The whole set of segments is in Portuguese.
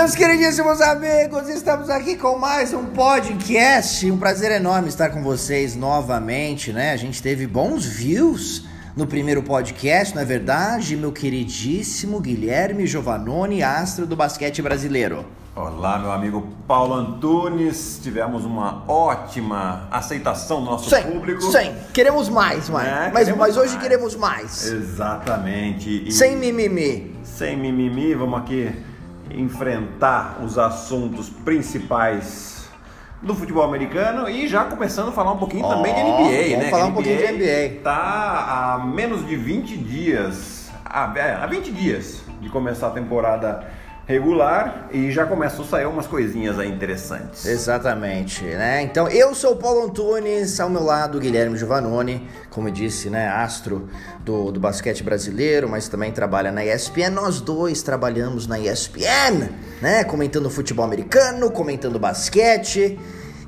Meus queridíssimos amigos, estamos aqui com mais um podcast. Um prazer enorme estar com vocês novamente, né? A gente teve bons views no primeiro podcast, não é verdade, meu queridíssimo Guilherme Giovannone, astro do basquete brasileiro. Olá, meu amigo Paulo Antunes. Tivemos uma ótima aceitação do nosso sim, público. Sim, queremos mais, mãe. É, mas, mas hoje mais. queremos mais. Exatamente. E Sem mimimi. sem mimimi, vamos aqui enfrentar os assuntos principais do futebol americano e já começando a falar um pouquinho Ó, também de NBA, vamos né? falar Que um pouquinho de NBA. Tá a menos de 20 dias, a, é, a 20 dias de começar a temporada regular e já começou a sair umas coisinhas aí interessantes. Exatamente, né? Então, eu sou o Paulo Antunes, ao meu lado Guilherme Giovannone, como disse, né, astro do, do basquete brasileiro, mas também trabalha na ESPN. Nós dois trabalhamos na ESPN, né, comentando futebol americano, comentando basquete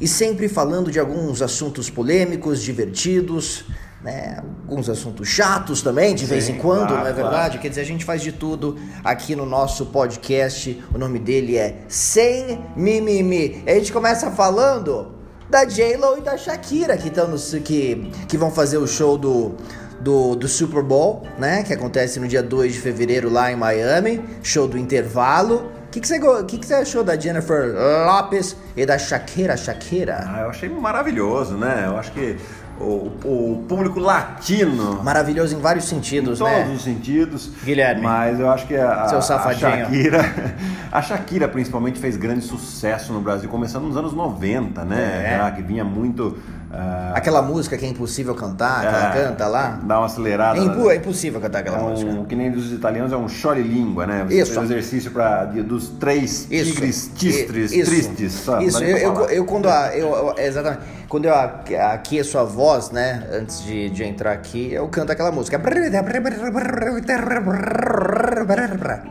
e sempre falando de alguns assuntos polêmicos, divertidos, né, alguns assuntos chatos também, de vez Sim, em quando, claro, não é claro. verdade? Quer dizer, a gente faz de tudo aqui no nosso podcast. O nome dele é Sem Mimimi. A gente começa falando da J-Lo e da Shakira, que, tão no, que, que vão fazer o show do, do, do Super Bowl, né? Que acontece no dia 2 de fevereiro lá em Miami. Show do intervalo. O que, que, você, que, que você achou da Jennifer Lopes e da Shakira Shakira? Ah, eu achei maravilhoso, né? Eu acho que o, o público latino, Maravilhoso em vários em sentidos, todos né? os sentidos, Guilherme. mas eu acho que a, Seu a safadinho. Shakira, a Shakira principalmente fez grande sucesso no Brasil, começando nos anos 90, né? É. Já que vinha muito ah, Aquela música que é impossível cantar, que ela é, canta lá. Dá uma acelerada. É, impu- é impossível cantar aquela É música. um, que nem dos italianos é um chore-língua, né? Você Isso. fez o exercício pra, de- dos três Isso. tigres tistres, Isso. tristes. sabe? Isso, eu, eu, eu quando a, eu- exatamente, quando eu aqueço a voz, né, antes de, de entrar aqui, eu canto aquela música.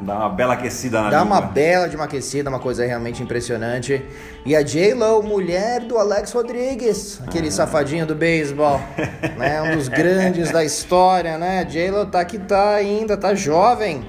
Dá uma bela aquecida na Dá língua. uma bela de uma aquecida, uma coisa realmente impressionante. E a J-Lo, mulher do Alex Rodrigues, aquele Ah. safadinho do beisebol, né, um dos grandes da história, né? J-Lo tá que tá ainda, tá jovem.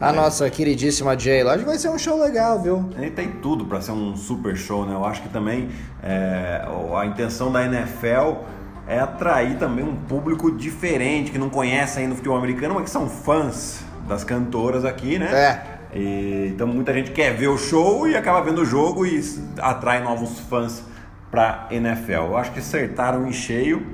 É. A nossa queridíssima. Acho que vai ser um show legal, viu? Ele tem tudo para ser um super show, né? Eu acho que também é, a intenção da NFL é atrair também um público diferente, que não conhece ainda o futebol americano, mas que são fãs das cantoras aqui, né? É. E, então muita gente quer ver o show e acaba vendo o jogo e atrai novos fãs pra NFL. Eu acho que acertaram em cheio.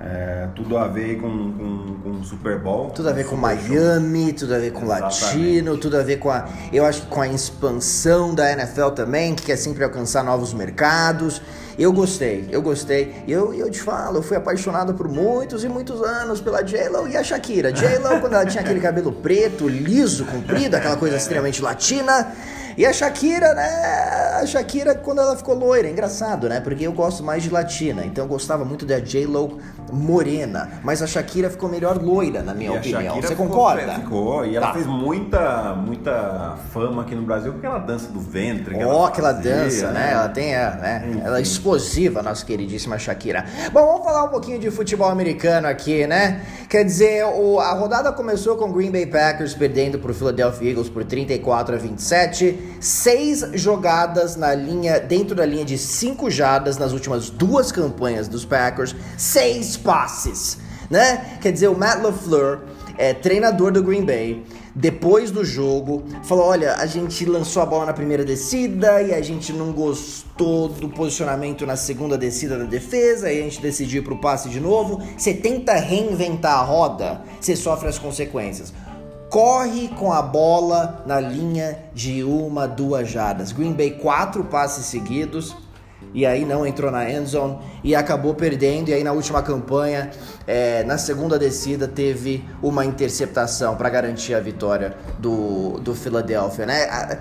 É, tudo a ver com, com, com o Super Bowl. Tudo a ver com Super show. Miami, tudo a ver com Exatamente. latino, tudo a ver com a. Eu acho que com a expansão da NFL também, que quer sempre alcançar novos mercados. Eu gostei, eu gostei. E eu, eu te falo, eu fui apaixonado por muitos e muitos anos pela J-Lo e a Shakira. J-Lo, quando ela tinha aquele cabelo preto, liso, comprido, aquela coisa extremamente latina. E a Shakira, né? A Shakira, quando ela ficou loira, é engraçado, né? Porque eu gosto mais de latina, então eu gostava muito da J-Lo morena. Mas a Shakira ficou melhor loira, na minha E opinião. Você ficou- concorda? Ficou, e ela Tá. fez muita, muita fama aqui no Brasil com aquela dança do ventre. que ela aquela fazia, dança, né? Ela tem, é, né? Enfim. Ela é explosiva, nossa queridíssima Shakira. Bom, vamos falar um pouquinho de futebol americano aqui, né? Quer dizer, o- a rodada começou com o Green Bay Packers perdendo pro Philadelphia Eagles por 34 a 27. Seis jogadas na linha, dentro da linha de cinco jadas nas últimas duas campanhas dos Packers. Seis passes, né? Quer dizer, o Matt LaFleur é treinador do Green Bay, depois do jogo, falou: Olha, a gente lançou a bola na primeira descida e a gente não gostou do posicionamento na segunda descida da defesa, e a gente decidiu ir pro passe de novo. Você tenta reinventar a roda, você sofre as consequências. Corre com a bola na linha de uma, duas jardas. Green Bay, quatro passes seguidos e aí não entrou na end zone e acabou perdendo. E aí na última campanha, é, na segunda descida, teve uma interceptação para garantir a vitória do, do Philadelphia, né?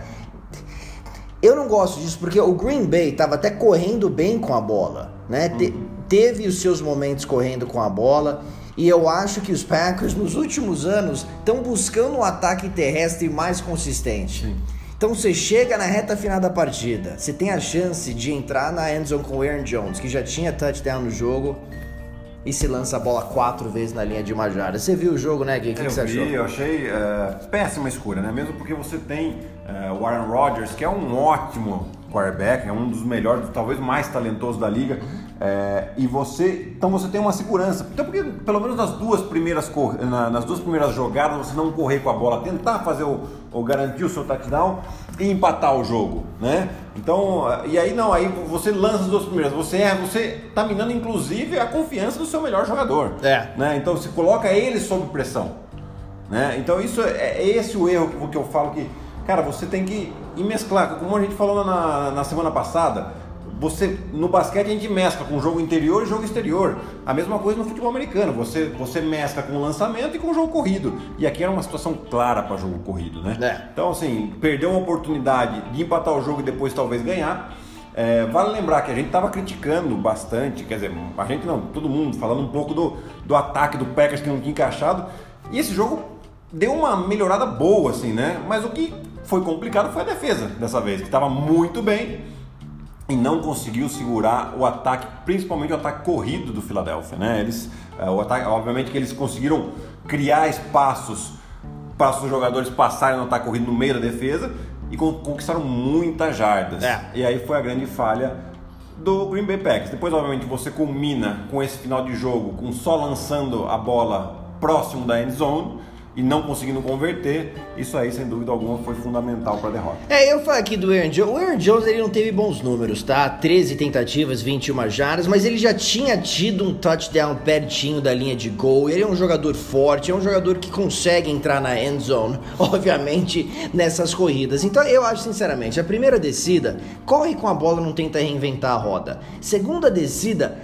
Eu não gosto disso porque o Green Bay estava até correndo bem com a bola, né? Te- teve os seus momentos correndo com a bola. E eu acho que os Packers nos últimos anos estão buscando um ataque terrestre mais consistente. Então você chega na reta final da partida, você tem a chance de entrar na endzone com o Aaron Jones, que já tinha touchdown no jogo, e se lança a bola quatro vezes na linha de uma jarda. Você viu o jogo, né, Gui? O que, que, você vi, achou? Eu achei é, péssima escolha, né? Mesmo porque você tem é, o Aaron Rodgers, que é um ótimo quarterback, é um dos melhores, talvez mais talentosos da liga. É, e você, então você tem uma segurança. Então porque pelo menos nas duas primeiras nas duas primeiras jogadas você não correr com a bola, tentar fazer o, o garantir o seu touchdown e empatar o jogo, né? Então e aí não, aí você lança as duas primeiras, você é, você tá minando inclusive a confiança do seu melhor jogador, é. né? Então você coloca ele sob pressão, né? Então isso é, é esse o erro que, que eu falo que cara você tem que ir mesclar, como a gente falou na, na semana passada você no basquete a gente mescla com jogo interior e jogo exterior. A mesma coisa no futebol americano. Você, você mescla com o lançamento e com o jogo corrido. E aqui era uma situação clara para jogo corrido, né? É. Então, assim, perdeu uma oportunidade de empatar o jogo e depois talvez ganhar. É, vale lembrar que a gente estava criticando bastante, quer dizer, a gente não, todo mundo, falando um pouco do, do ataque do Packers que não tinha encaixado. E esse jogo deu uma melhorada boa, assim, né? Mas o que foi complicado foi a defesa dessa vez, que estava muito bem e não conseguiu segurar o ataque, principalmente o ataque corrido do Philadelphia, né? Eles, é, o ataque, obviamente que eles conseguiram criar espaços para os jogadores passarem no ataque corrido no meio da defesa e conquistaram muitas jardas. É. E aí foi a grande falha do Green Bay Packers. Depois, obviamente, você culmina com esse final de jogo com só lançando a bola próximo da end zone e não conseguindo converter, isso aí, sem dúvida alguma, foi fundamental para a derrota. É, eu falo aqui do Aaron Jones. O Aaron Jones ele não teve bons números, tá? 13 tentativas, 21 jardas, mas ele já tinha tido um touchdown pertinho da linha de gol. Ele é um jogador forte, é um jogador que consegue entrar na end zone, obviamente, nessas corridas. Então eu acho, sinceramente, a primeira descida, corre com a bola, não tenta reinventar a roda. Segunda descida,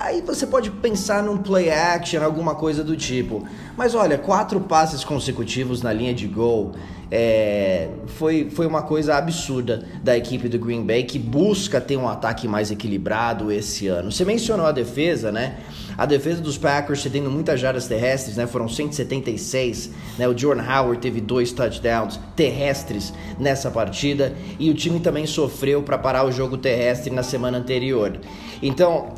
aí você pode pensar num play action, alguma coisa do tipo. Mas olha, quatro passes consecutivos na linha de gol é, foi, foi uma coisa absurda da equipe do Green Bay que busca ter um ataque mais equilibrado esse ano. Você mencionou a defesa, né? A defesa dos Packers cedendo muitas jardas terrestres, né? Foram 176, né? O Jordan Howard teve dois touchdowns terrestres nessa partida e o time também sofreu para parar o jogo terrestre na semana anterior. Então,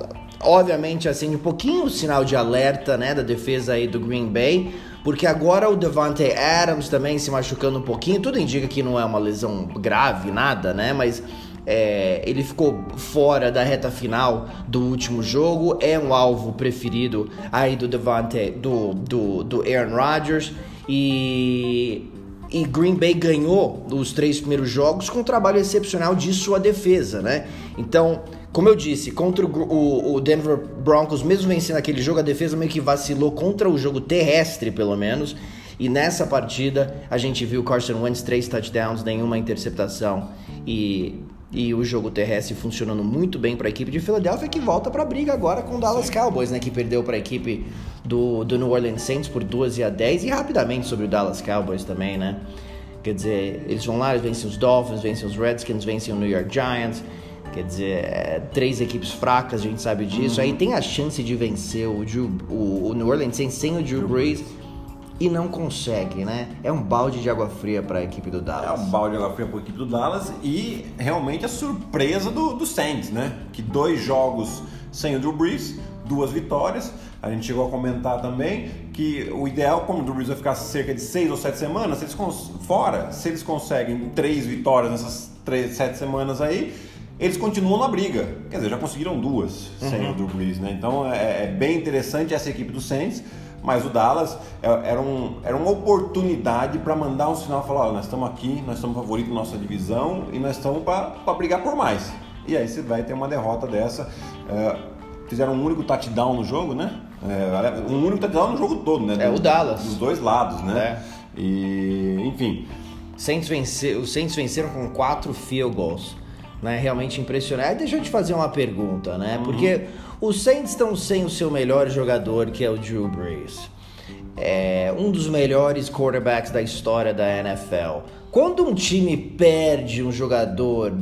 obviamente acende um pouquinho o sinal de alerta, né, da defesa aí do Green Bay, porque agora o Devante Adams também se machucando um pouquinho, tudo indica que não é uma lesão grave, nada, né, mas é, ele ficou fora da reta final do último jogo, é um alvo preferido aí do Devante, do, do, do Aaron Rodgers e e Green Bay ganhou os três primeiros jogos com um trabalho excepcional de sua defesa, né? Então, como eu disse, contra o, o, Denver Broncos, mesmo vencendo aquele jogo, a defesa meio que vacilou contra o jogo terrestre, pelo menos. E nessa partida a gente viu Carson Wentz três touchdowns, nenhuma interceptação e, e o jogo terrestre funcionando muito bem para a equipe de Filadélfia que volta para a briga agora com o Dallas Cowboys, né, que perdeu para a equipe do, do New Orleans Saints por 12 a 10 e rapidamente sobre o Dallas Cowboys também, né? Quer dizer, eles vão lá, eles vencem os Dolphins, vencem os Redskins, vencem o New York Giants. Quer dizer, é, três equipes fracas, a gente sabe disso. Uhum. Aí tem a chance de vencer o, Drew, o, o New Orleans Saints sem o Drew Brees e não consegue, né? É um balde de água fria para a equipe do Dallas. É um balde de água fria para a equipe do Dallas e realmente a surpresa do, do Saints, né? Que dois jogos sem o Drew Brees, duas vitórias. A gente chegou a comentar também que o ideal, como o Drew Brees vai ficar cerca de seis ou sete semanas, se eles fora, se eles conseguem três vitórias nessas três, sete semanas aí, eles continuam na briga. Quer dizer, já conseguiram duas uhum. sem o Drew Brees, né? Então é, é, bem interessante essa equipe do Saints, mas o Dallas é, era, um, era uma oportunidade para mandar um sinal e falar: nós estamos aqui, nós estamos favoritos da nossa divisão e nós estamos para brigar por mais. E aí você vai ter uma derrota dessa. É, fizeram um único touchdown no jogo, né? É, um único touchdown no jogo todo, né? É o Dallas. Dos dois lados, né? É. E, enfim. Saints vence, os Saints venceram com quatro field goals né? Realmente impressionante. Deixa eu te fazer uma pergunta, né? Uhum. Porque os Saints estão sem o seu melhor jogador, que é o Drew Brees. É um dos melhores quarterbacks da história da NFL. Quando um time perde um jogador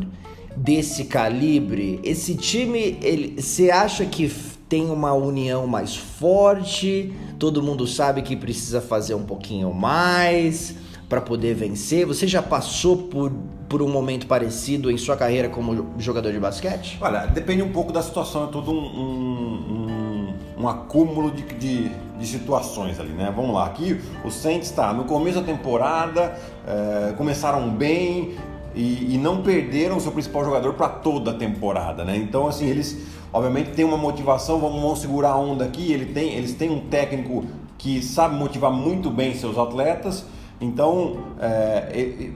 desse calibre, esse time, ele, você acha que tem uma união mais forte? Todo mundo sabe que precisa fazer um pouquinho mais para poder vencer? Você já passou por por um momento parecido em sua carreira como jogador de basquete? Olha, depende um pouco da situação, é todo um, um, um, um acúmulo de, de, de, situações ali, né? Vamos lá, aqui o Saints está no começo da temporada, é, começaram bem e, e, não perderam seu principal jogador para toda a temporada, né? Então, assim, eles obviamente têm uma motivação, vamos, vamos segurar a onda aqui, ele tem, eles têm um técnico que sabe motivar muito bem seus atletas, então, é,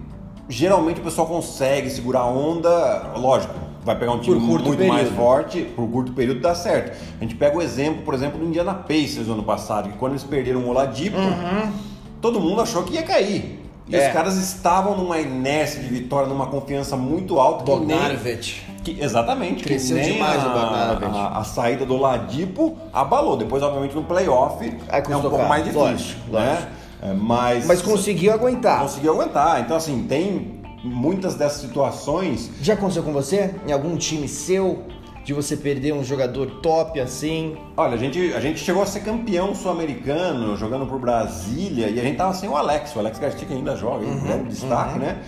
geralmente o pessoal consegue segurar a onda, lógico, vai pegar um time muito período. mais forte, por curto período dá certo. A gente pega o exemplo, por exemplo, do Indiana Pacers no ano passado, que quando eles perderam o Oladipo, uhum. todo mundo achou que ia cair. E é. os caras estavam numa inércia de vitória, numa confiança muito alta. Bogdanovich. Que, exatamente. Cresceu demais a, o Bogdanovich. A, a, saída do Ladipo abalou. Depois, obviamente, no playoff é, é um pouco mais difícil. Lógico, né? Lógico. É, mas, mas conseguiu aguentar. Conseguiu aguentar. Então, assim, tem muitas dessas situações. Já aconteceu com você? Em algum time seu? De você perder um jogador top assim? Olha, a gente, a gente chegou a ser campeão sul-americano jogando por Brasília e a gente tava sem o Alex. O Alex Garcia que ainda joga, uhum, grande destaque, uhum. né?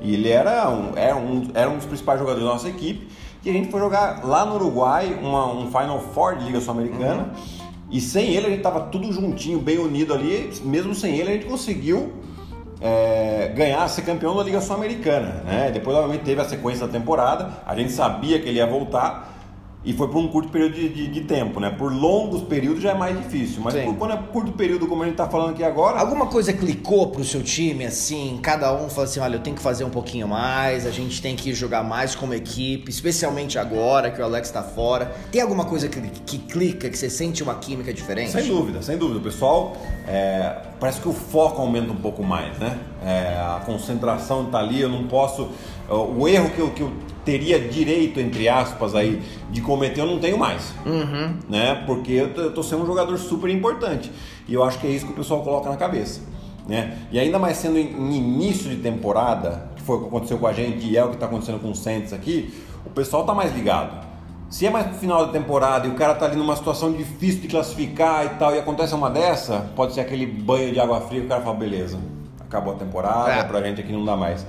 E ele era um, era, um, era um dos principais jogadores da nossa equipe. E a gente foi jogar lá no Uruguai uma, um Final Four de Liga Sul-Americana. Uhum. E sem ele a gente tava tudo juntinho, bem unido ali. Mesmo sem ele a gente conseguiu é, ganhar, ser campeão da Liga Sul-Americana. Né? Depois, obviamente, teve a sequência da temporada. A gente sabia que ele ia voltar. E foi por um curto período de, de, de, tempo, né? Por longos períodos já é mais difícil. Mas por, quando é curto período, como a gente tá falando aqui agora. Alguma coisa clicou pro seu time, assim? Cada um falou assim: olha, eu tenho que fazer um pouquinho mais, a gente tem que jogar mais como equipe, especialmente agora que o Alex tá fora. Tem alguma coisa que, que clica, que você sente uma química diferente? Sem dúvida, sem dúvida. O pessoal, é, parece que o foco aumenta um pouco mais, né? É, a concentração tá ali, eu não posso. O erro que eu, que eu teria direito, entre aspas, aí, de cometer, eu não tenho mais. Uhum. Né? Porque eu tô sendo um jogador super importante. E eu acho que é isso que o pessoal coloca na cabeça. Né? E ainda mais sendo em início de temporada, que foi o que aconteceu com a gente e é o que está acontecendo com o Santos aqui, o pessoal tá mais ligado. Se é mais pro final da temporada e o cara tá ali numa situação difícil de classificar e tal, e acontece uma dessa, pode ser aquele banho de água fria e o cara fala, beleza, acabou a temporada, é. pra gente aqui não dá mais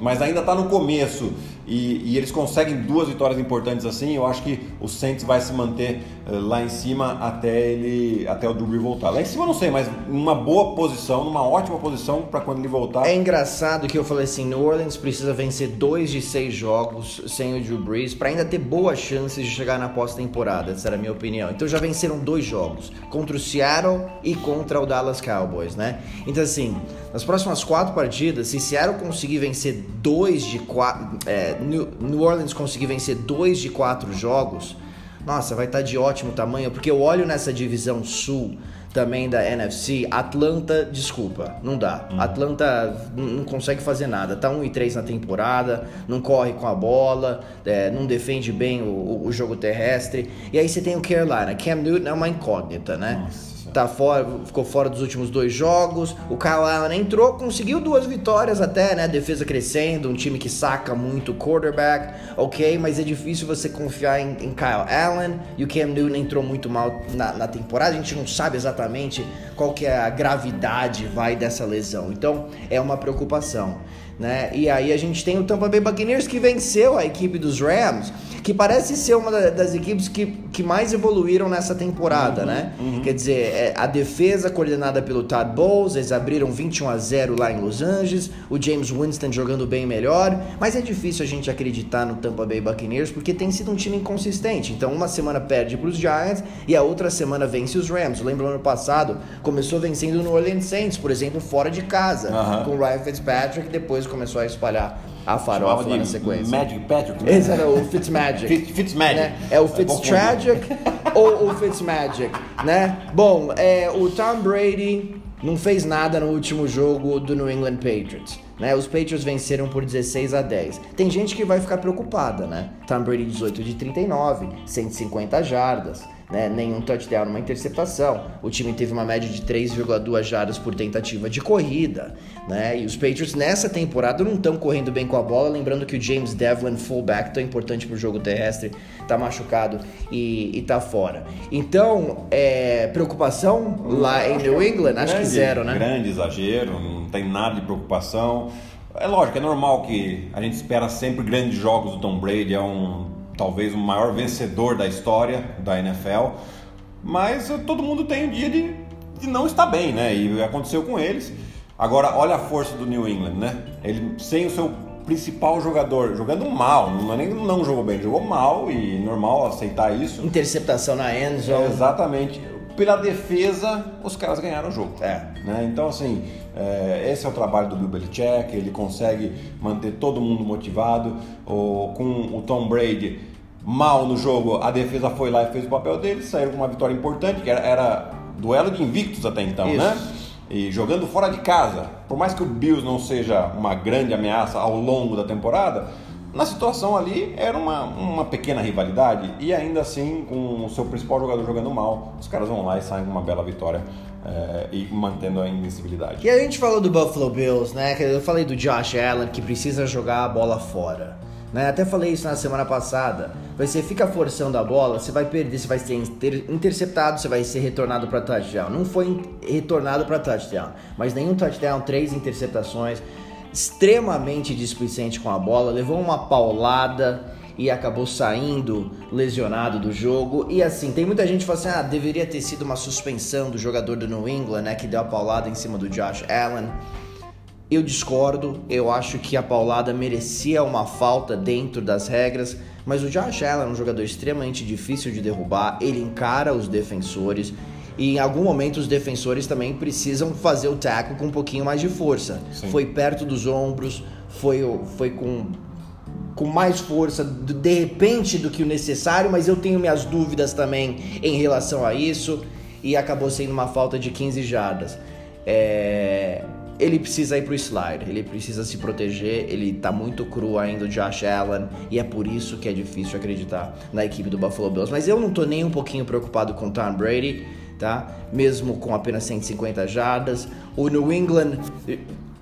mas ainda está no começo e, e, eles conseguem duas vitórias importantes assim, eu acho que o Saints vai se manter uh, lá em cima até ele até o Drew voltar. Lá em cima eu não sei, mas numa boa posição, numa ótima posição para quando ele voltar. É engraçado que eu falei assim, New Orleans precisa vencer dois de seis jogos sem o Drew Brees para ainda ter boas chances de chegar na pós-temporada. Essa era a minha opinião. Então já venceram dois jogos contra o Seattle e contra o Dallas Cowboys, né? Então assim, nas próximas quatro partidas, se Seattle conseguir vencer dois de quatro. É, New Orleans conseguir vencer dois de quatro jogos, nossa, vai estar tá de ótimo tamanho, porque eu olho nessa divisão sul também da NFC, Atlanta, desculpa, não dá. Uhum. Atlanta não consegue fazer nada. Tá 1 e 3 na temporada, não corre com a bola, é, não defende bem o, o, jogo terrestre. E aí você tem o Carolina. Cam Newton é uma incógnita, né? Nossa tá fora, ficou fora dos últimos dois jogos. O Kyle Allen entrou, conseguiu duas vitórias até, né? Defesa crescendo, um time que saca muito quarterback, ok, mas é difícil você confiar em, em Kyle Allen. E o Cam Newton entrou muito mal na, na, temporada, a gente não sabe exatamente qual que é a gravidade vai dessa lesão. Então é uma preocupação. Né? E aí a gente tem o Tampa Bay Buccaneers que venceu a equipe dos Rams, que parece ser uma das equipes que, que mais evoluíram nessa temporada, uhum, né? Uhum. Quer dizer, é, a defesa coordenada pelo Todd Bowles, eles abriram 21 a 0 lá em Los Angeles, o James Winston jogando bem melhor, mas é difícil a gente acreditar no Tampa Bay Buccaneers porque tem sido um time inconsistente. Então uma semana perde para os Giants e a outra semana vence os Rams. Eu lembro ano passado começou vencendo no Orleans Saints, por exemplo, fora de casa, uhum. com o Ryan Fitzpatrick, depois depois começou a espalhar a farofa na sequência. Magic Patrick. Né? Esse era o Fitzmagic. Fitz, Fitzmagic. Né? É o Fitztragic ou o Fitzmagic, né? Bom, é, o Tom Brady não fez nada no último jogo do New England Patriots. Né? Os Patriots venceram por 16 a 10. Tem gente que vai ficar preocupada, né? Tom Brady 18 de 39, 150 jardas né? nenhum touchdown, uma interceptação. O time teve uma média de 3,2 jardas por tentativa de corrida, né? E os Patriots nessa temporada não estão correndo bem com a bola, lembrando que o James Devlin, fullback, tão importante para o jogo terrestre, tá machucado e, e tá fora. Então, é, preocupação lá em New England, acho grande, que zero, né? Grande exagero, não tem nada de preocupação. É lógico, é normal que a gente espera sempre grandes jogos do Tom Brady, é um talvez o maior vencedor da história da NFL. mas todo mundo tem um dia de, de não estar bem, né? E aconteceu com eles. Agora, olha a força do New England, né? Ele sem o seu principal jogador jogando mal, não é nem não jogou bem, jogou mal e normal aceitar isso. Interceptação na Enzo. É, exatamente. Pela defesa, os caras ganharam o jogo. É. Né? Então, assim, é, esse é o trabalho do Bill Belichick, ele consegue manter todo mundo motivado. O, com o Tom Brady mal no jogo, a defesa foi lá e fez o papel dele, saiu com uma vitória importante, que era, era duelo de invictos até então, Isso. né? E jogando fora de casa, por mais que o Bills não seja uma grande ameaça ao longo da temporada, na situação ali era uma, uma pequena rivalidade e ainda assim, com o seu principal jogador jogando mal, os caras vão lá e saem com uma bela vitória é, e mantendo a invencibilidade. E a gente falou do Buffalo Bills, né? Eu falei do Josh Allen que precisa jogar a bola fora. Né? Até falei isso na semana passada. Você fica forçando a bola, você vai perder, você vai ser inter interceptado, você vai ser retornado para touchdown. Não foi retornado para touchdown, mas nenhum touchdown, três interceptações, extremamente displicente com a bola, levou uma paulada e acabou saindo lesionado do jogo. E assim, tem muita gente que fala assim: ah, deveria ter sido uma suspensão do jogador do New England, né, que deu a paulada em cima do Josh Allen. Eu discordo, eu acho que a paulada merecia uma falta dentro das regras, mas o Josh Allen é um jogador extremamente difícil de derrubar, ele encara os defensores e em algum momento os defensores também precisam fazer o tackle com um pouquinho mais de força. Sim. Foi perto dos ombros, foi, foi com, com mais força, de repente, do que o necessário, mas eu tenho minhas dúvidas também em relação a isso e acabou sendo uma falta de 15 jardas. É, ele precisa ir pro slide, ele precisa se proteger, ele tá muito cru ainda o Josh Allen e é por isso que é difícil acreditar na equipe do Buffalo Bills. Mas eu não tô nem um pouquinho preocupado com o Tom Brady, tá? Mesmo com apenas 150 jardas. O New England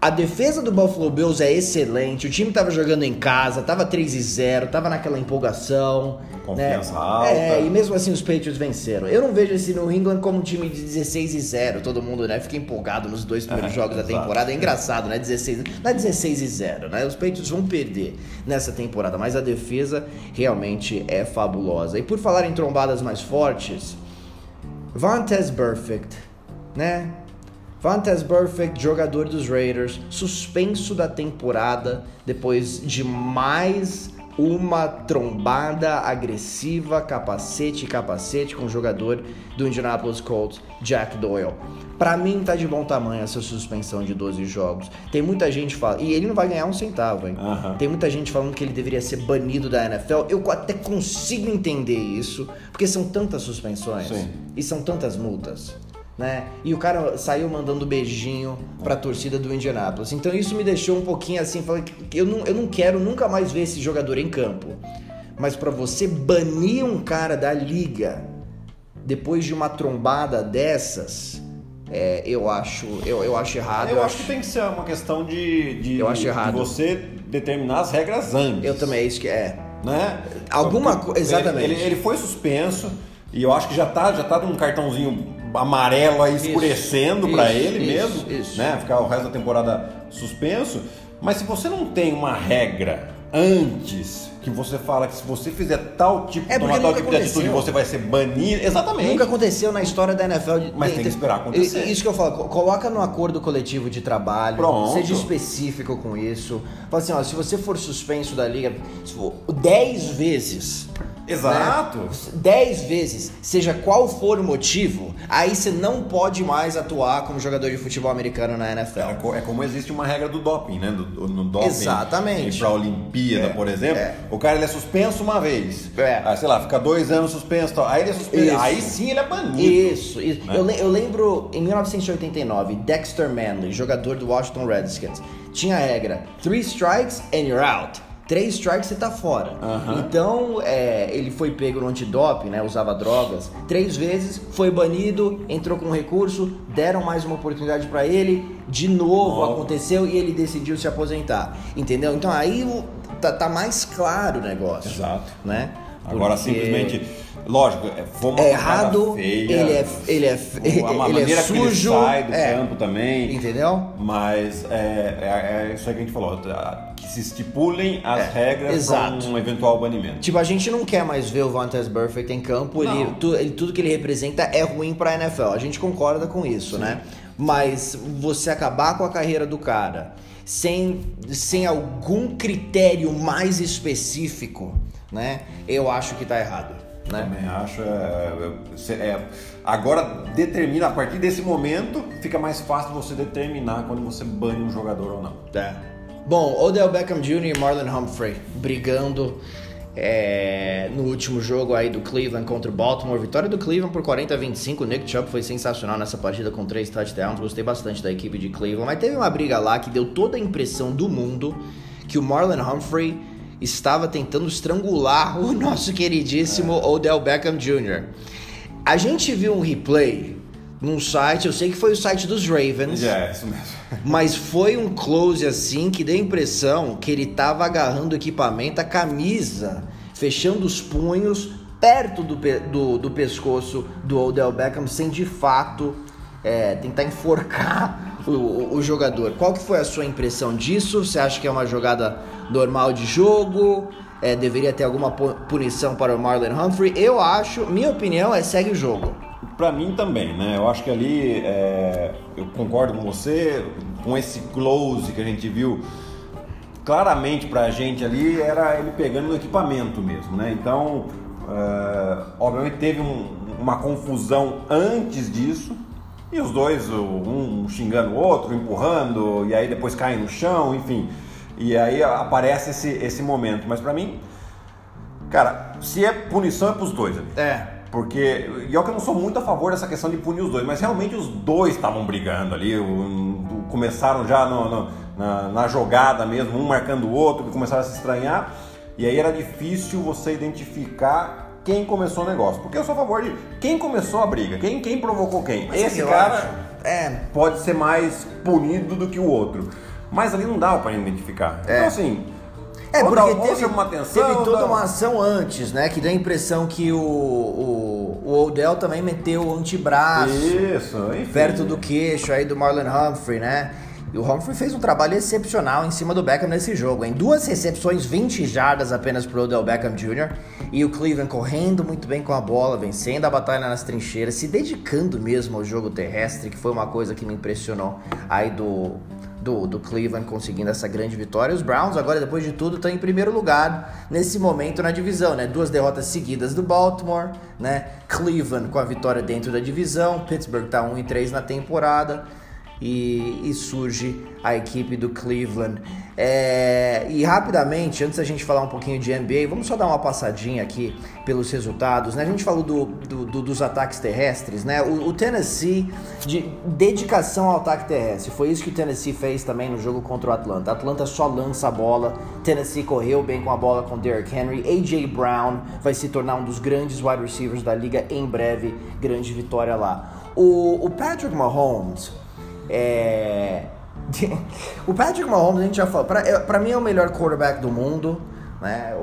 a defesa do Buffalo Bills é excelente. O time tava jogando em casa, tava 3 e 0, tava naquela empolgação. Confiança né? alta. É, e mesmo assim os Patriots venceram. Eu não vejo esse New England como um time de 16 e 0. Todo mundo, né, fica empolgado nos dois primeiros É, jogos da exato. temporada. É engraçado, né? 16, não é 16 e 0, né? Os Patriots vão perder nessa temporada, mas a defesa realmente é fabulosa. E por falar em trombadas mais fortes, Vantes Perfect, né? Vantes Perfect, jogador dos Raiders, suspenso da temporada depois de mais uma trombada agressiva, capacete, capacete com o jogador do Indianapolis Colts, Jack Doyle. Pra mim tá de bom tamanho essa suspensão de 12 jogos. Tem muita gente falando, e ele não vai ganhar um centavo, hein? Tem muita gente falando que ele deveria ser banido da NFL. Eu até consigo entender isso, porque são tantas suspensões Sim. e são tantas multas. Né? E o cara saiu mandando beijinho pra torcida do Indianapolis. Então isso me deixou um pouquinho assim, falei que eu não, eu não quero nunca mais ver esse jogador em campo. Mas pra você banir um cara da liga depois de uma trombada dessas, é, eu acho, eu, eu acho errado. Eu acho que tem que ser uma questão de, de, Eu acho de errado. você determinar as regras antes. eu também é isso que é. né? Alguma Porque co- exatamente. Ele, ele- ele foi suspenso e eu acho que já tá, já tá com um cartãozinho amarelo aí escurecendo pra isso, ele isso, mesmo, isso. né? Ficar o resto da temporada suspenso. Mas se você não tem uma regra antes que você fala que se você fizer tal tipo, É, tomar tal tipo de atitude, você vai ser banido. Exatamente. Nunca aconteceu na história da NFL. de- Mas tem que esperar acontecer. Isso que eu falo, co- coloca no acordo coletivo de trabalho, Pronto. seja específico com isso. Fala assim, ó, se você for suspenso da liga se for 10 vezes. Exato. né, 10 vezes, seja qual for o motivo, aí você não pode mais atuar como jogador de futebol americano na É, NFL. co- é como existe uma regra do doping, né? Do, no doping. Exatamente. Para a Olimpíada, É, por exemplo, é. o cara ele é suspenso uma vez. É. Aí, sei lá, fica dois anos suspenso. Tal. Aí ele é suspenso. Aí sim ele é banido. Isso, isso. Né? Eu, eu lembro em 1989, Dexter Manley, jogador do Washington Redskins, tinha a regra: three strikes and you're out. Três strikes você tá fora. Então, é, ele foi pego no antidoping, né? Usava drogas. Três vezes, foi banido, entrou com recurso, deram mais uma oportunidade pra ele, de novo Novo. aconteceu e ele decidiu se aposentar. Entendeu? Então aí tá, tá mais claro o negócio Exato. né? Agora Porque- simplesmente, lógico, é- foi uma É errado, feia, ele é- ele é- a ele é maneira que ele sujo, sai do é. campo também. Entendeu? Mas é, é- é isso aí que a gente falou, tá? que se estipulem as É, regras para um eventual banimento. Tipo, a gente não quer mais ver o Vontaze Burfict em campo. Ele, tu- ele- tudo que ele representa é ruim pra NFL. A gente concorda com isso, né? Mas você acabar com a carreira do cara sem, sem algum critério mais específico, né? Eu acho que tá errado, né? Também acho. é, é, é, agora determina, a partir desse momento, fica mais fácil você determinar quando você bane um jogador ou não. É. Bom, Odell Beckham Jr. e Marlon Humphrey brigando é, no último jogo aí do Cleveland contra o Baltimore. Vitória do Cleveland por 40 a 25. O Nick Chubb foi sensacional nessa partida com três touchdowns. Gostei bastante da equipe de Cleveland. Mas teve uma briga lá que deu toda a impressão do mundo que o Marlon Humphrey estava tentando estrangular o nosso queridíssimo Odell Beckham Jr. A gente viu um replay num site, eu sei que foi o site dos Ravens. É, isso mesmo. Mas foi um close assim que deu a impressão que ele tava agarrando o equipamento, a camisa, fechando os punhos perto do, do, do pescoço do Odell Beckham, sem de fato é, tentar enforcar o, o- o jogador. Qual que foi a sua impressão disso? Você acha que é uma jogada normal de jogo? É, deveria ter alguma pu- punição para o Marlon Humphrey? Eu acho, minha opinião é segue o jogo. Pra mim também, né? Eu acho que ali é, eu concordo com você, com esse close que a gente viu. Claramente pra gente ali era ele pegando no equipamento mesmo, né? Então, é, obviamente teve um- uma confusão antes disso. E os dois, um xingando o outro, empurrando, e aí depois caem no chão, enfim. E aí aparece esse, esse momento. Mas pra mim, cara, se é punição é pros dois ali. É. Porque, e eu que eu não sou muito a favor dessa questão de punir os dois, mas realmente os dois estavam brigando ali, começaram já no- no- na, na jogada mesmo, um marcando o outro, que começaram a se estranhar, e aí era difícil você identificar quem começou o negócio. Porque eu sou a favor de quem começou a briga, quem, quem provocou quem. Esse eu cara acho. É. pode ser mais punido do que o outro. Mas ali não dá pra identificar. É. Então assim. É, porque teve, uma atenção, teve toda dá- uma ação antes, né? Que dá a impressão que o, o, o Odell também meteu o antebraço Isso, enfim. perto do queixo aí do Marlon Humphrey, né? E o Humphrey fez um trabalho excepcional em cima do Beckham nesse jogo. Em duas recepções, 20 jardas apenas pro Odell Beckham Jr. E o Cleveland correndo muito bem com a bola, vencendo a batalha nas trincheiras, se dedicando mesmo ao jogo terrestre, que foi uma coisa que me impressionou aí do, do, do Cleveland conseguindo essa grande vitória. Os Browns, agora, depois de tudo, estão em primeiro lugar nesse momento na divisão, né? Duas derrotas seguidas do Baltimore, né? Cleveland com a vitória dentro da divisão, Pittsburgh tá 1 e 3 na temporada. E, e surge a equipe do Cleveland. É, e rapidamente, antes da gente falar um pouquinho de NBA, vamos só dar uma passadinha aqui pelos resultados. Né? A gente falou do, do- do- dos ataques terrestres, né? O, o Tennessee, de dedicação ao ataque terrestre, foi isso que o Tennessee fez também no jogo contra o Atlanta. Atlanta só lança a bola, Tennessee correu bem com a bola com Derrick Henry. A.J. Brown vai se tornar um dos grandes wide receivers da liga em breve, grande vitória lá. O, o Patrick Mahomes, é... o Patrick Mahomes, a gente já falou, pra, é- pra mim é o melhor quarterback do mundo, né?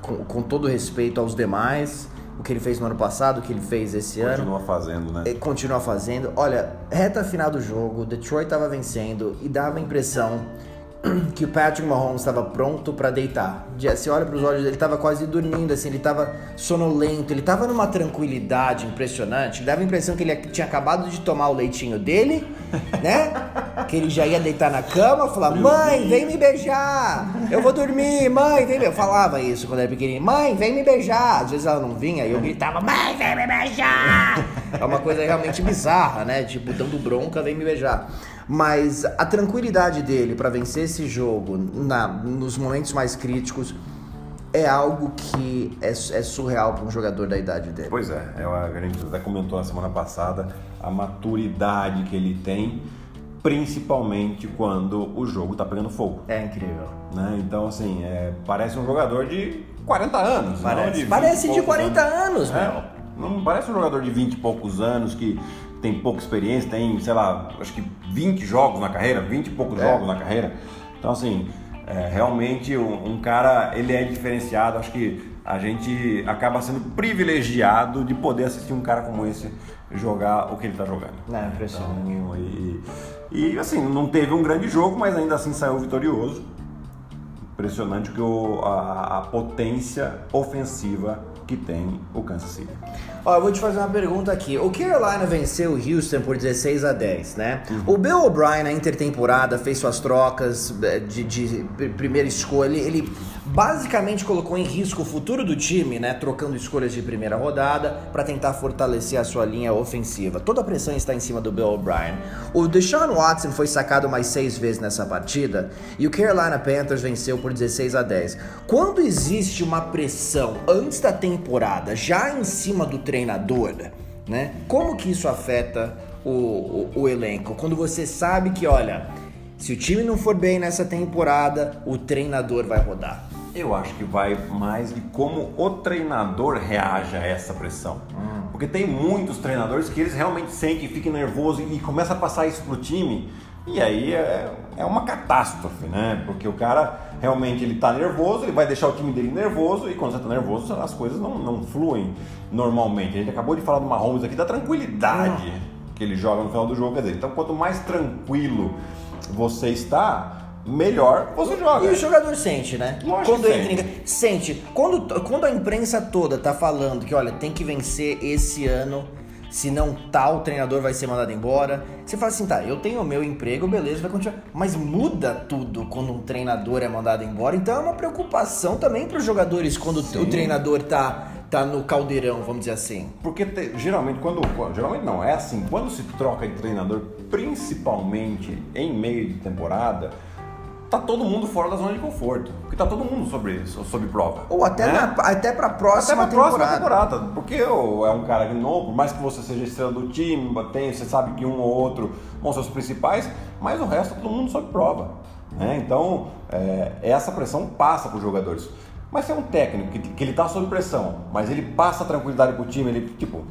Com, com todo respeito aos demais, o que ele fez no ano passado, o que ele fez esse ano. Continua fazendo, né? Ele continua fazendo. Olha, reta final do jogo, Detroit tava vencendo e dava a impressão que o Patrick Mahomes estava pronto para deitar. Você olha para os olhos dele, ele tava quase dormindo, assim, ele tava sonolento, ele tava numa tranquilidade impressionante. Dava a impressão que ele tinha acabado de tomar o leitinho dele, né? Que ele já ia deitar na cama, falar: "Mãe, vem me beijar. Eu vou dormir, mãe, vem me". Eu falava isso quando era pequenininho: "Mãe, vem me beijar". Às vezes ela não vinha e eu gritava: "Mãe, vem me beijar". É uma coisa realmente bizarra, né? Tipo, dando bronca, vem me beijar. Mas a tranquilidade dele para vencer esse jogo na, nos momentos mais críticos é algo que é, é surreal para um jogador da idade dele. Pois é, é, a gente até comentou na semana passada a maturidade que ele tem, principalmente quando o jogo tá pegando fogo. É incrível. Né? Então, assim, é, parece um jogador de 40 anos. Parece, de 20 parece de poucos 40 anos, É, meu. não parece um jogador de 20 e poucos anos que tem pouca experiência, tem, sei lá, acho que 20 jogos na carreira, 20 e poucos É. jogos na carreira. Então, assim, é, realmente um, um cara, ele é diferenciado. Acho que a gente acaba sendo privilegiado de poder assistir um cara como esse jogar o que ele está jogando. É, impressionante. Então, e, e, assim, não teve um grande jogo, mas ainda assim saiu vitorioso. Impressionante que o, a, a potência ofensiva que tem o Kansas City. Ó, eu vou te fazer uma pergunta aqui. O Carolina venceu o Houston por 16 a 10, né? Uhum. O Bill O'Brien na intertemporada fez suas trocas eh, de, de primeira escolha. Ele basicamente colocou em risco o futuro do time, né? Trocando escolhas de primeira rodada para tentar fortalecer a sua linha ofensiva. Toda a pressão está em cima do Bill O'Brien. O Deshaun Watson foi sacado mais seis vezes nessa partida e o Carolina Panthers venceu por 16 a 10. Quando existe uma pressão antes da temporada, já em cima do treinador, né? Como que isso afeta o, o, o elenco? Quando você sabe que, olha, se o time não for bem nessa temporada, o treinador vai rodar. Eu acho que vai mais de como o treinador reage a essa pressão. Hum. Porque tem muitos treinadores que eles realmente sentem, ficam nervosos e começa a passar isso pro time. E aí é, é uma catástrofe, né? Porque o cara realmente ele tá nervoso, ele vai deixar o time dele nervoso e quando você tá nervoso as coisas não, não fluem normalmente. A gente acabou de falar do Mahomes aqui da tranquilidade ah. que ele joga no final do jogo. Quer dizer, então quanto mais tranquilo você está, melhor você joga. E o jogador sente, né? Lógico quando sente. Entra, sente. Quando, quando a imprensa toda tá falando que, olha, tem que vencer esse ano se não tá, o treinador vai ser mandado embora. Você fala assim, tá, eu tenho o meu emprego, beleza, vai continuar. Mas muda tudo quando um treinador é mandado embora. Então é uma preocupação também para os jogadores quando Sim. o treinador tá, tá no caldeirão, vamos dizer assim. Porque te, geralmente, quando. Geralmente não, é assim, quando se troca de treinador, principalmente em meio de temporada tá todo mundo fora da zona de conforto. Porque tá todo mundo sobre, sobre prova. Ou até, né? na, até pra próxima até pra temporada. próxima temporada. Porque oh, é um cara novo, por mais que você seja estrela do time, tem, você sabe que um ou outro vão ser os principais, mas o resto tá todo mundo sob prova. Né? Então, é, essa pressão passa para os jogadores. Mas se é um técnico que, que ele tá sob pressão, mas ele passa a tranquilidade pro time, ele, tipo,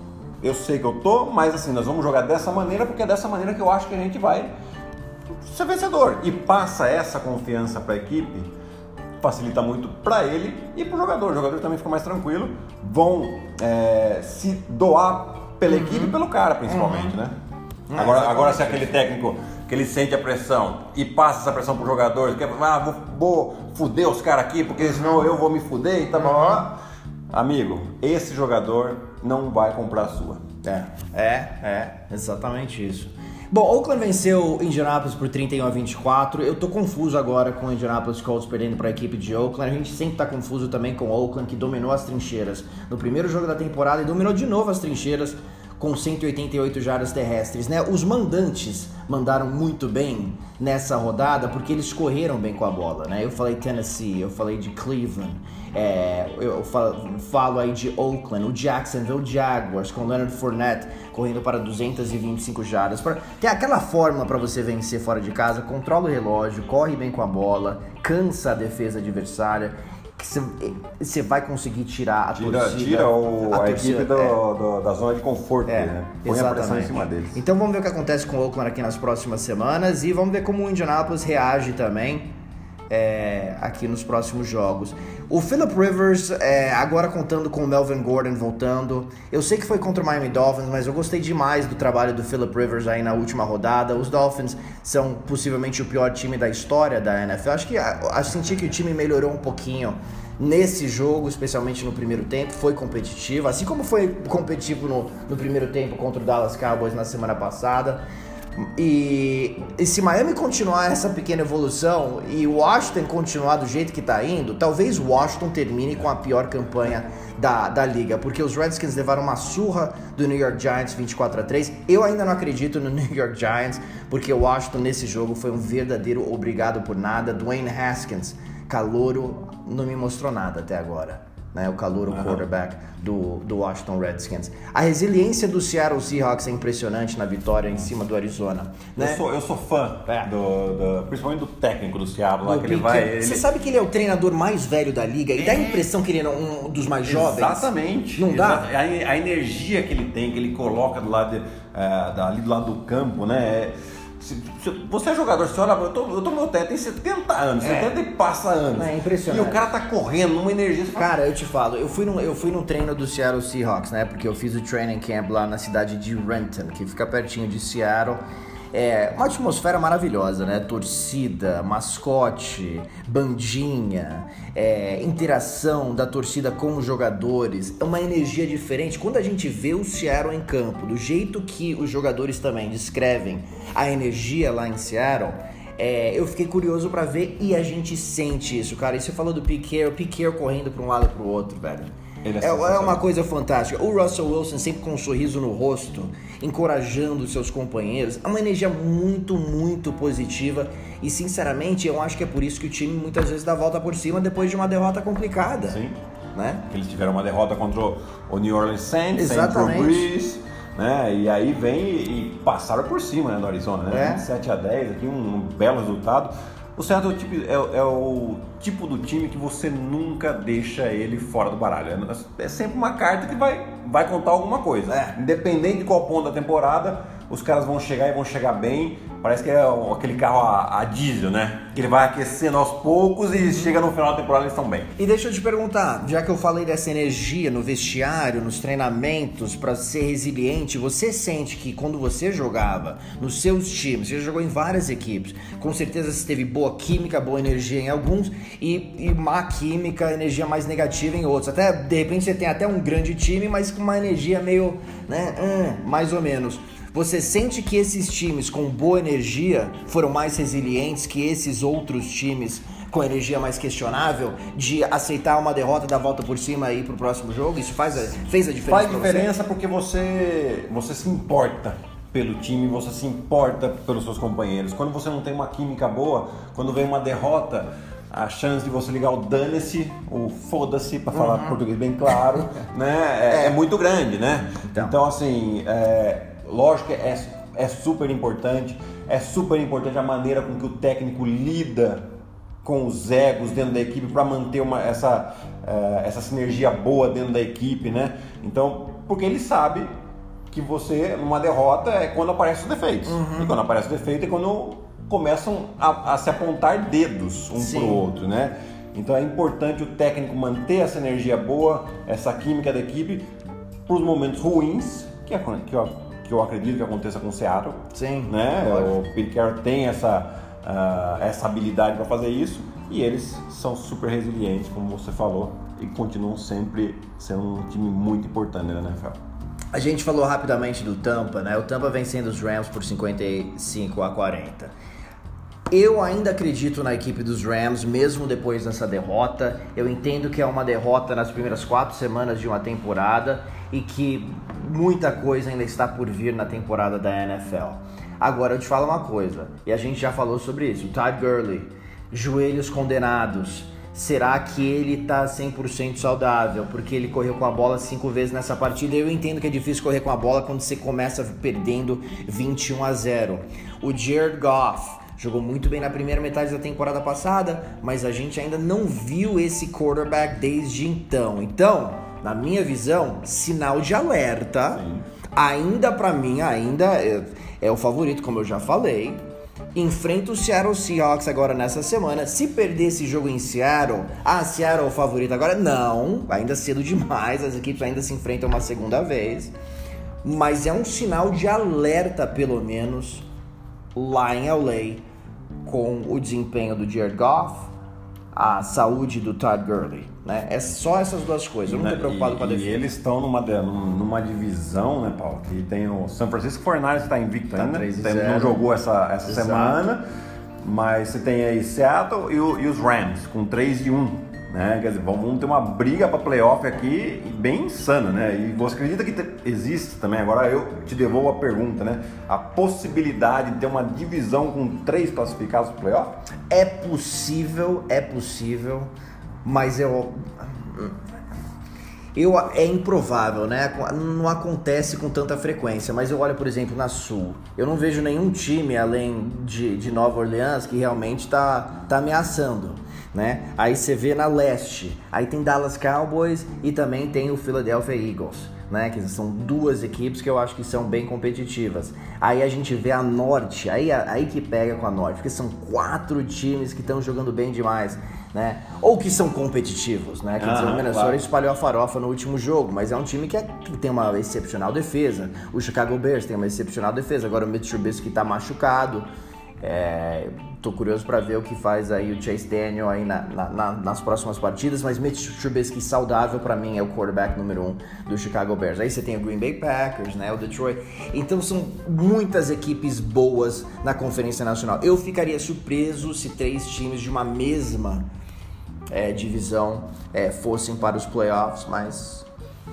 eu sei que eu tô, mas assim, nós vamos jogar dessa maneira, porque é dessa maneira que eu acho que a gente vai ser vencedor. E passa essa confiança para a equipe, facilita muito para ele e para o jogador. O jogador também fica mais tranquilo, vão é, se doar pela uhum. equipe e pelo cara, principalmente, uhum. né? É, agora, agora se aquele técnico que ele sente a pressão e passa essa pressão pro jogador, que ah, vou, vou fuder os caras aqui, porque senão eu vou me fuder e tá uhum. Amigo, esse jogador não vai comprar a sua. É, é, é, exatamente isso. Bom, Oakland venceu Indianapolis por 31 a 24. Eu tô confuso agora com o Indianapolis Colts perdendo para a equipe de Oakland. A gente sempre tá confuso também com Oakland, que dominou as trincheiras no primeiro jogo da temporada e dominou de novo as trincheiras com 188 jardas terrestres, né? Os mandantes mandaram muito bem nessa rodada porque eles correram bem com a bola, né? Eu falei Tennessee, eu falei de Cleveland, é, eu falo, falo, aí de Oakland, o Jacksonville Jaguars com Leonard Fournette correndo para 225 jardas. Tem aquela fórmula para você vencer fora de casa, controla o relógio, corre bem com a bola, cansa a defesa adversária você vai conseguir tirar a tira, torcida. Tira o, a, a torcida, equipe do, é. do, da zona de conforto, é, né? Põe exatamente. a pressão em cima deles. Então vamos ver o que acontece com o Oakland aqui nas próximas semanas e vamos ver como o Indianapolis reage também é, aqui nos próximos jogos. O Philip Rivers, é, agora contando com o Melvin Gordon voltando. Eu sei que foi contra o Miami Dolphins, mas eu gostei demais do trabalho do Philip Rivers aí na última rodada. Os Dolphins são possivelmente o pior time da história da NFL. Acho que acho, senti que o time melhorou um pouquinho nesse jogo, especialmente no primeiro tempo. Foi competitivo, assim como foi competitivo no, no primeiro tempo contra o Dallas Cowboys na semana passada. E, e, se Miami continuar essa pequena evolução e Washington continuar do jeito que está indo, talvez Washington termine com a pior campanha da, da liga, porque os Redskins levaram uma surra do New York Giants 24 a 3. Eu ainda não acredito no New York Giants, porque o Washington nesse jogo foi um verdadeiro obrigado por nada. Dwayne Haskins, calouro, não me mostrou nada até agora né, o calor, o uhum. quarterback do, do Washington Redskins. A resiliência do Seattle Seahawks é impressionante na vitória em cima do Arizona. Né? Eu, sou, eu sou fã, é. do, do, principalmente do técnico do Seattle. Lá, que ele vai, ele... Você sabe que ele é o treinador mais velho da liga e é. dá a impressão que ele é um dos mais jovens? Exatamente. Não dá? A, a, energia que ele tem, que ele coloca do lado, de, uh, ali do lado do campo, né? É se, se você é jogador, você olha, eu tô, eu tô no meu teto, tem 70 anos, é. 70 e passa anos. É impressionante. E o cara tá correndo numa energia. Cara, eu te falo, eu fui, no, eu fui no treino do Seattle Seahawks, né? Porque eu fiz o training camp lá na cidade de Renton, que fica pertinho de Seattle. É uma atmosfera maravilhosa, né? Torcida, mascote, bandinha, é, interação da torcida com os jogadores, é uma energia diferente. Quando a gente vê o Seattle em campo, do jeito que os jogadores também descrevem a energia lá em Seattle, é, eu fiquei curioso para ver e a gente sente isso, cara. E você falou do Piquet, o Piquet correndo para um lado para o outro, velho. É, é, é, uma coisa fantástica. O Russell Wilson sempre com um sorriso no rosto, encorajando seus companheiros. É uma energia muito, muito positiva. E sinceramente, eu acho que é por isso que o time muitas vezes dá a volta por cima depois de uma derrota complicada. Sim. Né? Eles tiveram uma derrota contra o New Orleans Saints, Exatamente. Breeze, né? E aí vem e, passaram por cima né, do Arizona, né? É. 27 a 10, aqui um belo resultado. O Seattle é o, tipo, é, é o, tipo do time que você nunca deixa ele fora do baralho. É, é sempre uma carta que vai, vai contar alguma coisa. É. Independente de qual ponto da temporada, os caras vão chegar e vão chegar bem. Parece que é aquele carro a, a diesel, né? Que ele vai aquecendo aos poucos e chega no final da temporada eles estão bem. E deixa eu te perguntar, já que eu falei dessa energia no vestiário, nos treinamentos, para ser resiliente, você sente que quando você jogava nos seus times, você jogou em várias equipes, com certeza você teve boa química, boa energia em alguns e, e má química, energia mais negativa em outros. Até de repente você tem até um grande time, mas com uma energia meio, né, hum, mais ou menos. Você sente que esses times com boa energia foram mais resilientes que esses outros times com energia mais questionável de aceitar uma derrota, dar volta por cima e ir pro próximo jogo? Isso faz a, fez a diferença? Faz diferença você? porque você, você se importa pelo time, você se importa pelos seus companheiros. Quando você não tem uma química boa, quando vem uma derrota, a chance de você ligar o dane-se, o foda-se, para falar uhum. português bem claro, né, é, é, é, muito grande, né? Então, então assim, é, Lógico que é, é super importante, é super importante a maneira com que o técnico lida com os egos dentro da equipe para manter uma, essa, uh, essa sinergia boa dentro da equipe, né? Então, porque ele sabe que você, numa derrota, é quando aparecem os defeitos. Uhum. E quando aparece o defeito é quando começam a, a se apontar dedos um para o outro, né? Então é importante o técnico manter essa energia boa, essa química da equipe, para os momentos ruins, que, é, que que eu acredito que aconteça com o Seattle. Sim. Né? O Pete Carroll tem essa, uh, essa habilidade para fazer isso e eles são super resilientes, como você falou, e continuam sempre sendo um time muito importante na NFL. A gente falou rapidamente do Tampa, né? O Tampa vencendo os Rams por 55 a 40. Eu ainda acredito na equipe dos Rams, mesmo depois dessa derrota. Eu entendo que é uma derrota nas primeiras quatro semanas de uma temporada e que muita coisa ainda está por vir na temporada da NFL. Agora eu te falo uma coisa, e a gente já falou sobre isso: Todd Gurley, joelhos condenados. Será que ele tá 100% saudável? Porque ele correu com a bola cinco vezes nessa partida. Eu entendo que é difícil correr com a bola quando você começa perdendo 21 a 0. O Jared Goff jogou muito bem na primeira metade da temporada passada, mas a gente ainda não viu esse quarterback desde então. Então, na minha visão, sinal de alerta. Sim. Ainda para mim, ainda é, é, o favorito, como eu já falei. Enfrenta o Seattle Seahawks agora nessa semana. Se perder esse jogo em Seattle, ah, Seattle é o favorito agora? Não, ainda cedo demais. As equipes ainda se enfrentam uma segunda vez. Mas é um sinal de alerta, pelo menos, lá em LA, com o desempenho do Jared Goff, a saúde do Todd Gurley. Né? É só essas duas coisas. Eu não estou preocupado e, com a defesa. E eles estão numa, numa divisão, né, Paulo? Que tem o San Francisco 49 que está invicto tá ainda. Tem, não jogou essa, essa semana. Mas você tem aí Seattle e, o, e os Rams com 3 e 1. Né? Quer dizer, vamos ter uma briga para playoff aqui bem insana, né? E você acredita que te, existe também, agora eu te devolvo a pergunta, né? A possibilidade de ter uma divisão com três classificados para playoff? É possível, é possível, mas eu eu, é improvável, né? Não acontece com tanta frequência, mas eu olho, por exemplo, na Sul. Eu não vejo nenhum time além de, de Nova Orleans que realmente está tá ameaçando né? Aí você vê na leste, aí tem Dallas Cowboys e também tem o Philadelphia Eagles. né? Que são duas equipes que eu acho que são bem competitivas. Aí a gente vê a Norte, aí, aí que pega com a Norte, porque são quatro times que estão jogando bem demais. Né? Ou que são competitivos, né? Quer dizer, o Minnesota claro. espalhou a farofa no último jogo, mas é um time que, é, que, tem uma excepcional defesa. O Chicago Bears tem uma excepcional defesa. Agora o Mitch Trubisky está machucado. É, tô curioso para ver o que faz aí o Chase Daniel aí na, na, nas próximas partidas, mas Mitch Trubisky saudável para mim é o quarterback número um do Chicago Bears. Aí você tem o Green Bay Packers, né, o Detroit. Então são muitas equipes boas na Conferência Nacional. Eu ficaria surpreso se três times de uma mesma é, divisão é, fossem para os playoffs, mas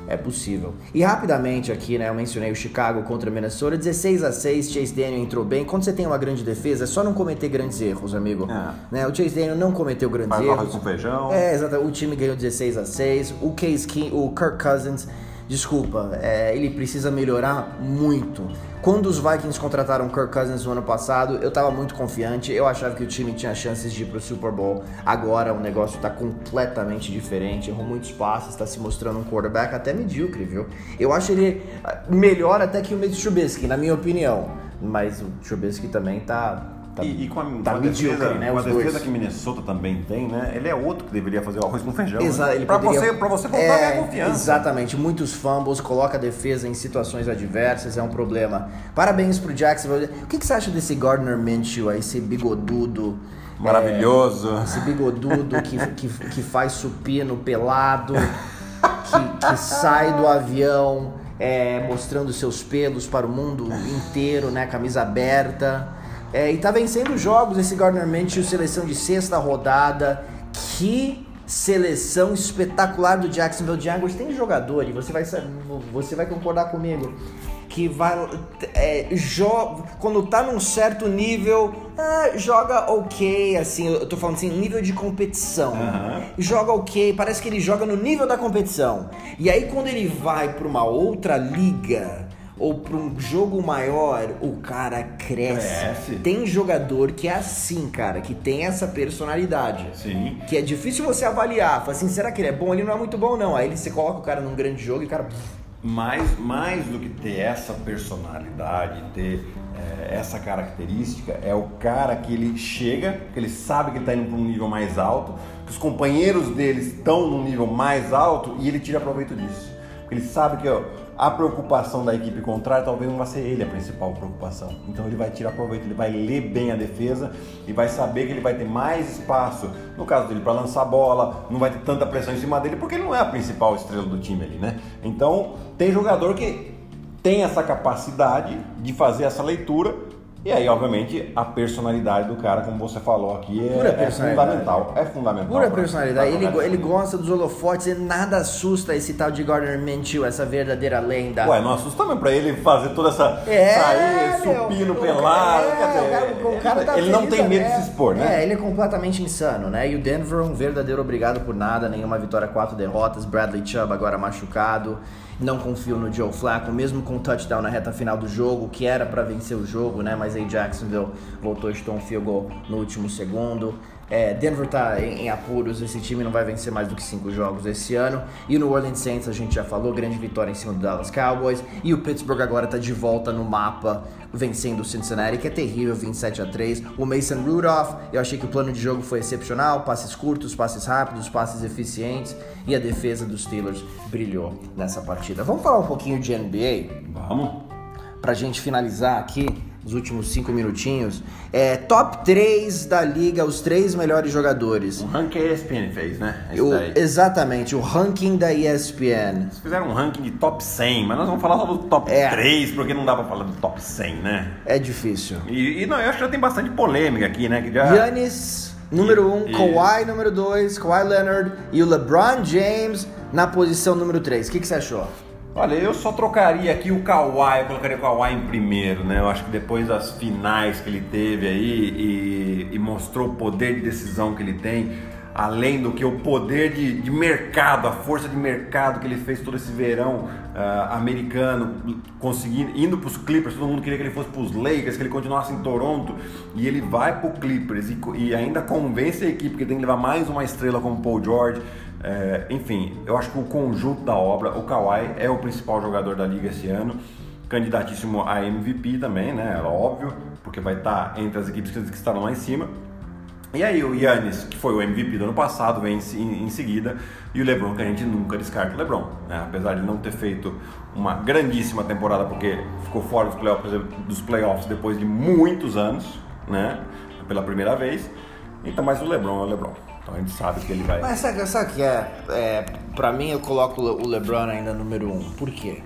é possível. E rapidamente aqui, né, eu mencionei o Chicago contra o Minnesota, 16 a 6, Chase Daniel entrou bem. Quando você tem uma grande defesa, é só não cometer grandes erros, amigo. É. Né, o Chase Daniel não cometeu grandes Faz erros. com feijão. É, exato. O time ganhou 16 a 6. O Case King, o Kirk Cousins desculpa, é, ele precisa melhorar muito. Quando os Vikings contrataram Kirk Cousins no ano passado, eu estava muito confiante, eu achava que o time tinha chances de ir pro Super Bowl. Agora o negócio está completamente diferente, errou muitos passes, está se mostrando um quarterback até medíocre, viu? Eu acho ele ah, melhor até que o Mitch Trubisky, na minha opinião. Mas o Trubisky também tá Tá, e, e, com a, tá com a defesa, né, com a defesa que Minnesota também tem, né? Ele é outro que deveria fazer o arroz com feijão. Exato. Né? Para poderia... você, pra você voltar é, a confiança. Exatamente. Muitos fumbles, coloca a defesa em situações adversas, é um problema. Parabéns pro Jacksonville. O que, que você acha desse Gardner Minshew, esse bigodudo? Maravilhoso. É, esse bigodudo que, que, que faz supino pelado, que, que sai do avião é, mostrando seus pelos para o mundo inteiro, né? Camisa aberta. É, e tá vencendo jogos esse Gardner Minshew, seleção de sexta rodada. Que seleção espetacular do Jacksonville Jaguars. Tem jogador, e você vai, você vai concordar comigo, que vai. É, jo quando tá num certo nível, é, joga ok, assim, eu tô falando assim, nível de competição. Uhum. Joga ok, parece que ele joga no nível da competição. E aí quando ele vai para uma outra liga ou para um jogo maior, o cara cresce. cresce. Tem jogador que é assim, cara, que tem essa personalidade. Sim. Que é difícil você avaliar. Fala assim, será que ele é bom? Ele não é muito bom, não. Aí você coloca o cara num grande jogo e o cara. Mais, mais do que ter essa personalidade, ter é, essa característica, é o cara que ele chega, que ele sabe que ele está indo para um nível mais alto, que os companheiros dele estão num nível mais alto e ele tira proveito disso. Porque ele sabe que ó, a preocupação da equipe contrária talvez não vai ser ele a principal preocupação. Então ele vai tirar proveito, ele vai ler bem a defesa e vai saber que ele vai ter mais espaço, no caso dele, para lançar a bola, não vai ter tanta pressão em cima dele, porque ele não é a principal estrela do time ali, né? Então tem jogador que tem essa capacidade de fazer essa leitura e aí, obviamente, a personalidade do cara, como você falou aqui, é, é fundamental. É fundamental. Pura personalidade. Ele, ele gosta dos holofotes e nada assusta esse tal de Gardner Minshew, essa verdadeira lenda. Ué, não assusta também pra ele fazer toda essa. É, sair, supino, pelado. É, cara, tá ele não tem medo de se expor, né? É, ele é completamente insano, né? E o Denver, um verdadeiro obrigado por nada, nenhuma vitória, quatro derrotas. Bradley Chubb agora machucado. Não confio no Joe Flacco, mesmo com o touchdown na reta final do jogo, que era para vencer o jogo, né? Mas aí Jacksonville voltou estou um field goal no último segundo. É, Denver tá em, em, apuros, esse time não vai vencer mais do que cinco jogos esse ano. E no Orleans Saints a gente já falou, grande vitória em cima do Dallas Cowboys. E o Pittsburgh agora tá de volta no mapa, vencendo o Cincinnati, que é terrível, 27 a 3. O Mason Rudolph, eu achei que o plano de jogo foi excepcional, passes curtos, passes rápidos, passes eficientes. E a defesa dos Steelers brilhou nessa partida. Vamos falar um pouquinho de NBA? Vamos. Pra gente finalizar aqui os últimos cinco minutinhos. É, top 3 da liga, os três melhores jogadores. O ranking a ESPN fez, né? O, exatamente, o ranking da ESPN. Eles fizeram um ranking de top 100, mas nós vamos falar só do top é. 3, porque não dá pra falar do top 100, né? É difícil. E, e não, eu acho que já tem bastante polêmica aqui, né? Que já... Número 1, um, e... Kawhi, número 2, Kawhi Leonard e o LeBron James na posição número 3. O que, que você achou? Olha, eu só trocaria aqui o Kawhi, eu colocaria o Kawhi em primeiro, né? Eu acho que depois das finais que ele teve aí e, e mostrou o poder de decisão que ele tem, além do que o poder de, de mercado, a força de mercado que ele fez todo esse verão uh, americano, conseguindo, indo para os Clippers, todo mundo queria que ele fosse para os Lakers, que ele continuasse em Toronto, e ele vai para o Clippers e, e, ainda convence a equipe que tem que levar mais uma estrela como Paul George. É, enfim, eu acho que o conjunto da obra, o Kawhi é o principal jogador da liga esse ano, candidatíssimo a MVP também, né? É óbvio, porque vai estar entre as equipes que estarão lá em cima. E aí o Yannis, que foi o MVP do ano passado, vem em, em seguida, e o LeBron, que a gente nunca descarta o LeBron. Né? Apesar de não ter feito uma grandíssima temporada, porque ficou fora dos playoffs, dos playoffs depois de muitos anos, né? pela primeira vez. Então, mas o LeBron é o LeBron. Então a gente sabe que ele vai. Mas sabe, sabe que é, é? Pra mim, eu coloco o LeBron ainda número um. Por quê?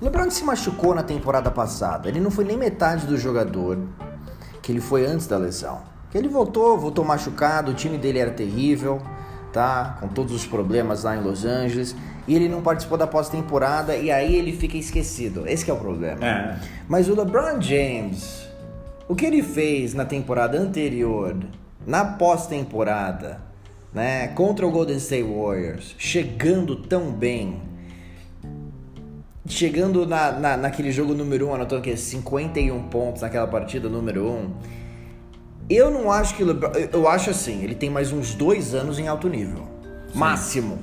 O LeBron se machucou na temporada passada. Ele não foi nem metade do jogador que ele foi antes da lesão. Ele voltou, voltou machucado, o time dele era terrível, tá? Com todos os problemas lá em Los Angeles. E ele não participou da pós-temporada e aí ele fica esquecido. Esse é o problema. É. Mas o LeBron James, o que ele fez na temporada anterior, na pós-temporada, né? Contra o Golden State Warriors, chegando tão bem. Chegando na, na, naquele jogo número 1, um, anotando que 51 pontos naquela partida número 1. Um, eu não acho que LeBron. Eu acho assim, ele tem mais uns dois anos em alto nível. Sim. Máximo.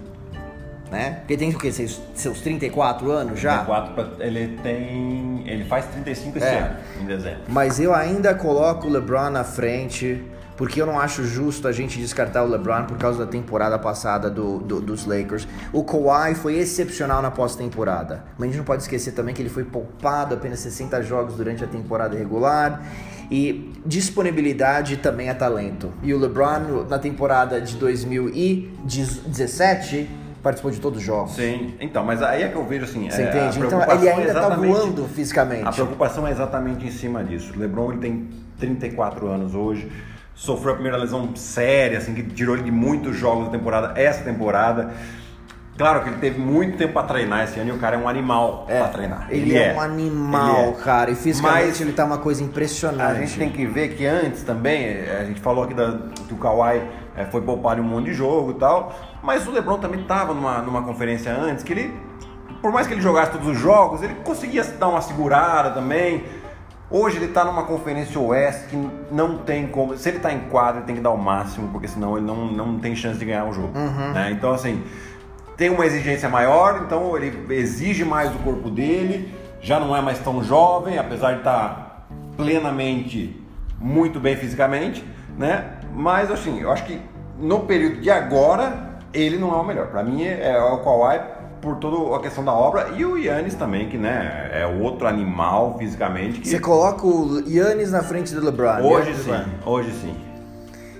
Né? Porque tem o quê? Seus, seus 34 anos já? 34, ele tem. Ele faz 35 esse é. ano, em dezembro. Mas eu ainda coloco o LeBron na frente porque eu não acho justo a gente descartar o LeBron por causa da temporada passada do, do, dos Lakers. O Kawhi foi excepcional na pós-temporada, mas a gente não pode esquecer também que ele foi poupado apenas 60 jogos durante a temporada regular e disponibilidade também é talento. E o LeBron na temporada de 2017 participou de todos os jogos. Sim, então, mas aí é que eu vejo assim. Você é, entende? Então ele ainda está é voando fisicamente. A preocupação é exatamente em cima disso. O LeBron ele tem 34 anos hoje sofreu a primeira lesão séria, assim, que tirou ele de muitos jogos da temporada, essa temporada. Claro que ele teve muito tempo para treinar esse ano e o cara é um animal é, para treinar. Ele, ele é, é, um animal, é. cara. E fisicamente Mas ele tá uma coisa impressionante. A gente tem que ver que antes também, a gente falou aqui da, que o Kawhi é, foi poupado em um monte de jogo e tal. Mas o LeBron também tava numa, numa conferência antes que ele, por mais que ele jogasse todos os jogos, ele conseguia dar uma segurada também. Hoje ele está numa conferência oeste que não tem como. Se ele está em quadra, ele tem que dar o máximo, porque senão ele não, não tem chance de ganhar o jogo. Uhum. Né? Então, assim, tem uma exigência maior, então ele exige mais do corpo dele, já não é mais tão jovem, apesar de estar tá plenamente muito bem fisicamente, né? Mas, assim, eu acho que no período de agora, ele não é o melhor. Para mim, é, é o Kawhi por toda a questão da obra e o Yannis também, que né, é outro animal fisicamente. Que... Você coloca o Yannis na frente do LeBron. Hoje sim, LeBron. hoje sim.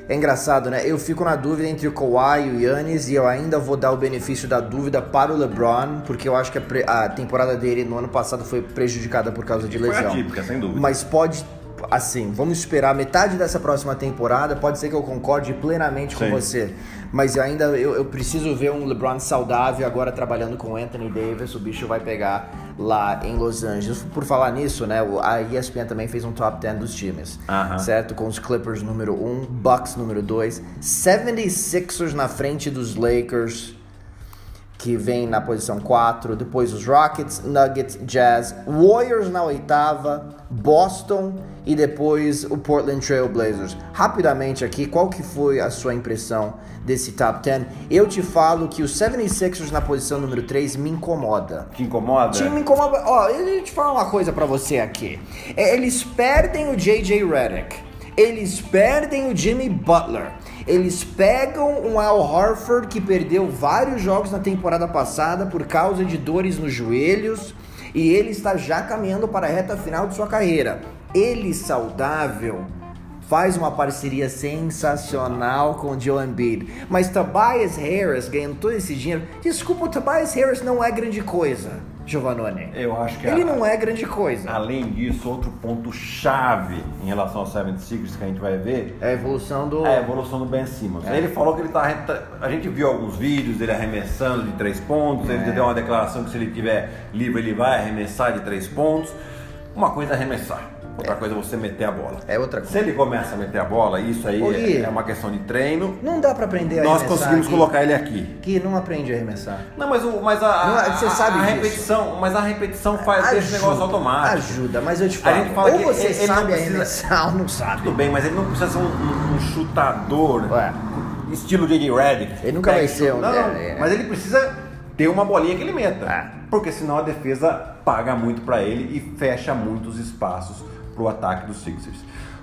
É engraçado, né? Eu fico na dúvida entre o Kawhi e o Yannis e eu ainda vou dar o benefício da dúvida para o LeBron, porque eu acho que a, a temporada dele no ano passado foi prejudicada por causa de lesão. Foi atípica, sem dúvida. Mas pode assim, vamos esperar metade dessa próxima temporada. Pode ser que eu concorde plenamente com Sim. você, mas ainda eu, eu, preciso ver um LeBron saudável agora trabalhando com Anthony Davis. O bicho vai pegar lá em Los Angeles. Por falar nisso, né, a ESPN também fez um top 10 dos times, uh -huh. certo? Com os Clippers número 1, Bucks número 2, 76ers na frente dos Lakers que vem na posição 4, depois os Rockets, Nuggets, Jazz, Warriors na oitava, Boston e depois o Portland Trail Blazers. Rapidamente aqui, qual que foi a sua impressão desse top 10? Eu te falo que os 76ers na posição número 3 me incomoda. Te incomoda? me incomoda. Ó, eu te falar uma coisa para você aqui. É, eles perdem o JJ Redick. Eles perdem o Jimmy Butler. Eles pegam um Al Horford que perdeu vários jogos na temporada passada por causa de dores nos joelhos e ele está já caminhando para a reta final de sua carreira. Ele saudável faz uma parceria sensacional com o Joe Embiid, mas Tobias Harris ganhando todo esse dinheiro. Desculpa, o Tobias Harris não é grande coisa. Giovanoni. Eu acho que ele a, não é grande coisa. Além disso, outro ponto chave em relação ao Seven Secrets que a gente vai ver é a evolução do é a evolução do Ben Simmons. É. Ele falou que ele tá a gente viu alguns vídeos dele arremessando de três pontos. É. Ele deu uma declaração que se ele tiver livre ele vai arremessar de três pontos. Uma coisa é arremessar, outra é. coisa é você meter a bola. É outra coisa. Se ele começa a meter a bola, isso aí é uma questão de treino. Não dá para aprender a Nós conseguimos colocar ele aqui. Que não aprende a arremessar. Não, mas, o, mas a, não, você sabe a, disso. repetição, mas a repetição faz ajuda, negócio automático. Ajuda, mas eu te falo. A gente fala ou você ele, sabe ele precisa, arremessar ou não sabe. Tudo bem, mas ele não precisa ser um, um, um chutador. Ué. Estilo J.J. Redick. Ele nunca vai ser um. Não, é, é. mas ele precisa ter uma bolinha que ele meta. É. Porque senão a defesa paga muito para ele e fecha muitos espaços para o ataque dos Sixers.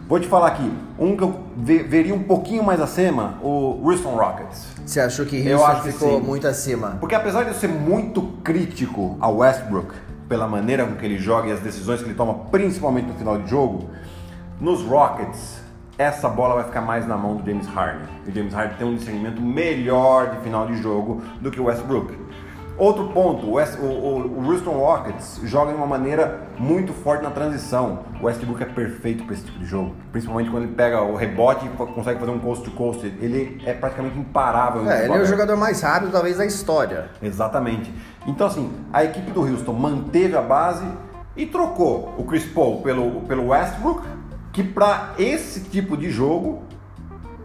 Vou te falar aqui, um que eu veria um pouquinho mais acima, o Houston Rockets. Você achou que Houston acho ficou que muito acima? Porque apesar de eu ser muito crítico ao Westbrook, pela maneira com que ele joga e as decisões que ele toma, principalmente no final de jogo, nos Rockets, essa bola vai ficar mais na mão do James Harden. E o James Harden tem um discernimento melhor de final de jogo do que o Westbrook. Outro ponto, o, West, o, o, Houston Rockets joga de uma maneira muito forte na transição. O Westbrook é perfeito para esse tipo de jogo, principalmente quando ele pega o rebote e consegue fazer um coast to coast. Ele é praticamente imparável. É, ele é o jogador mais rápido talvez da história. Exatamente. Então assim, a equipe do Houston manteve a base e trocou o Chris Paul pelo, pelo Westbrook, que para esse tipo de jogo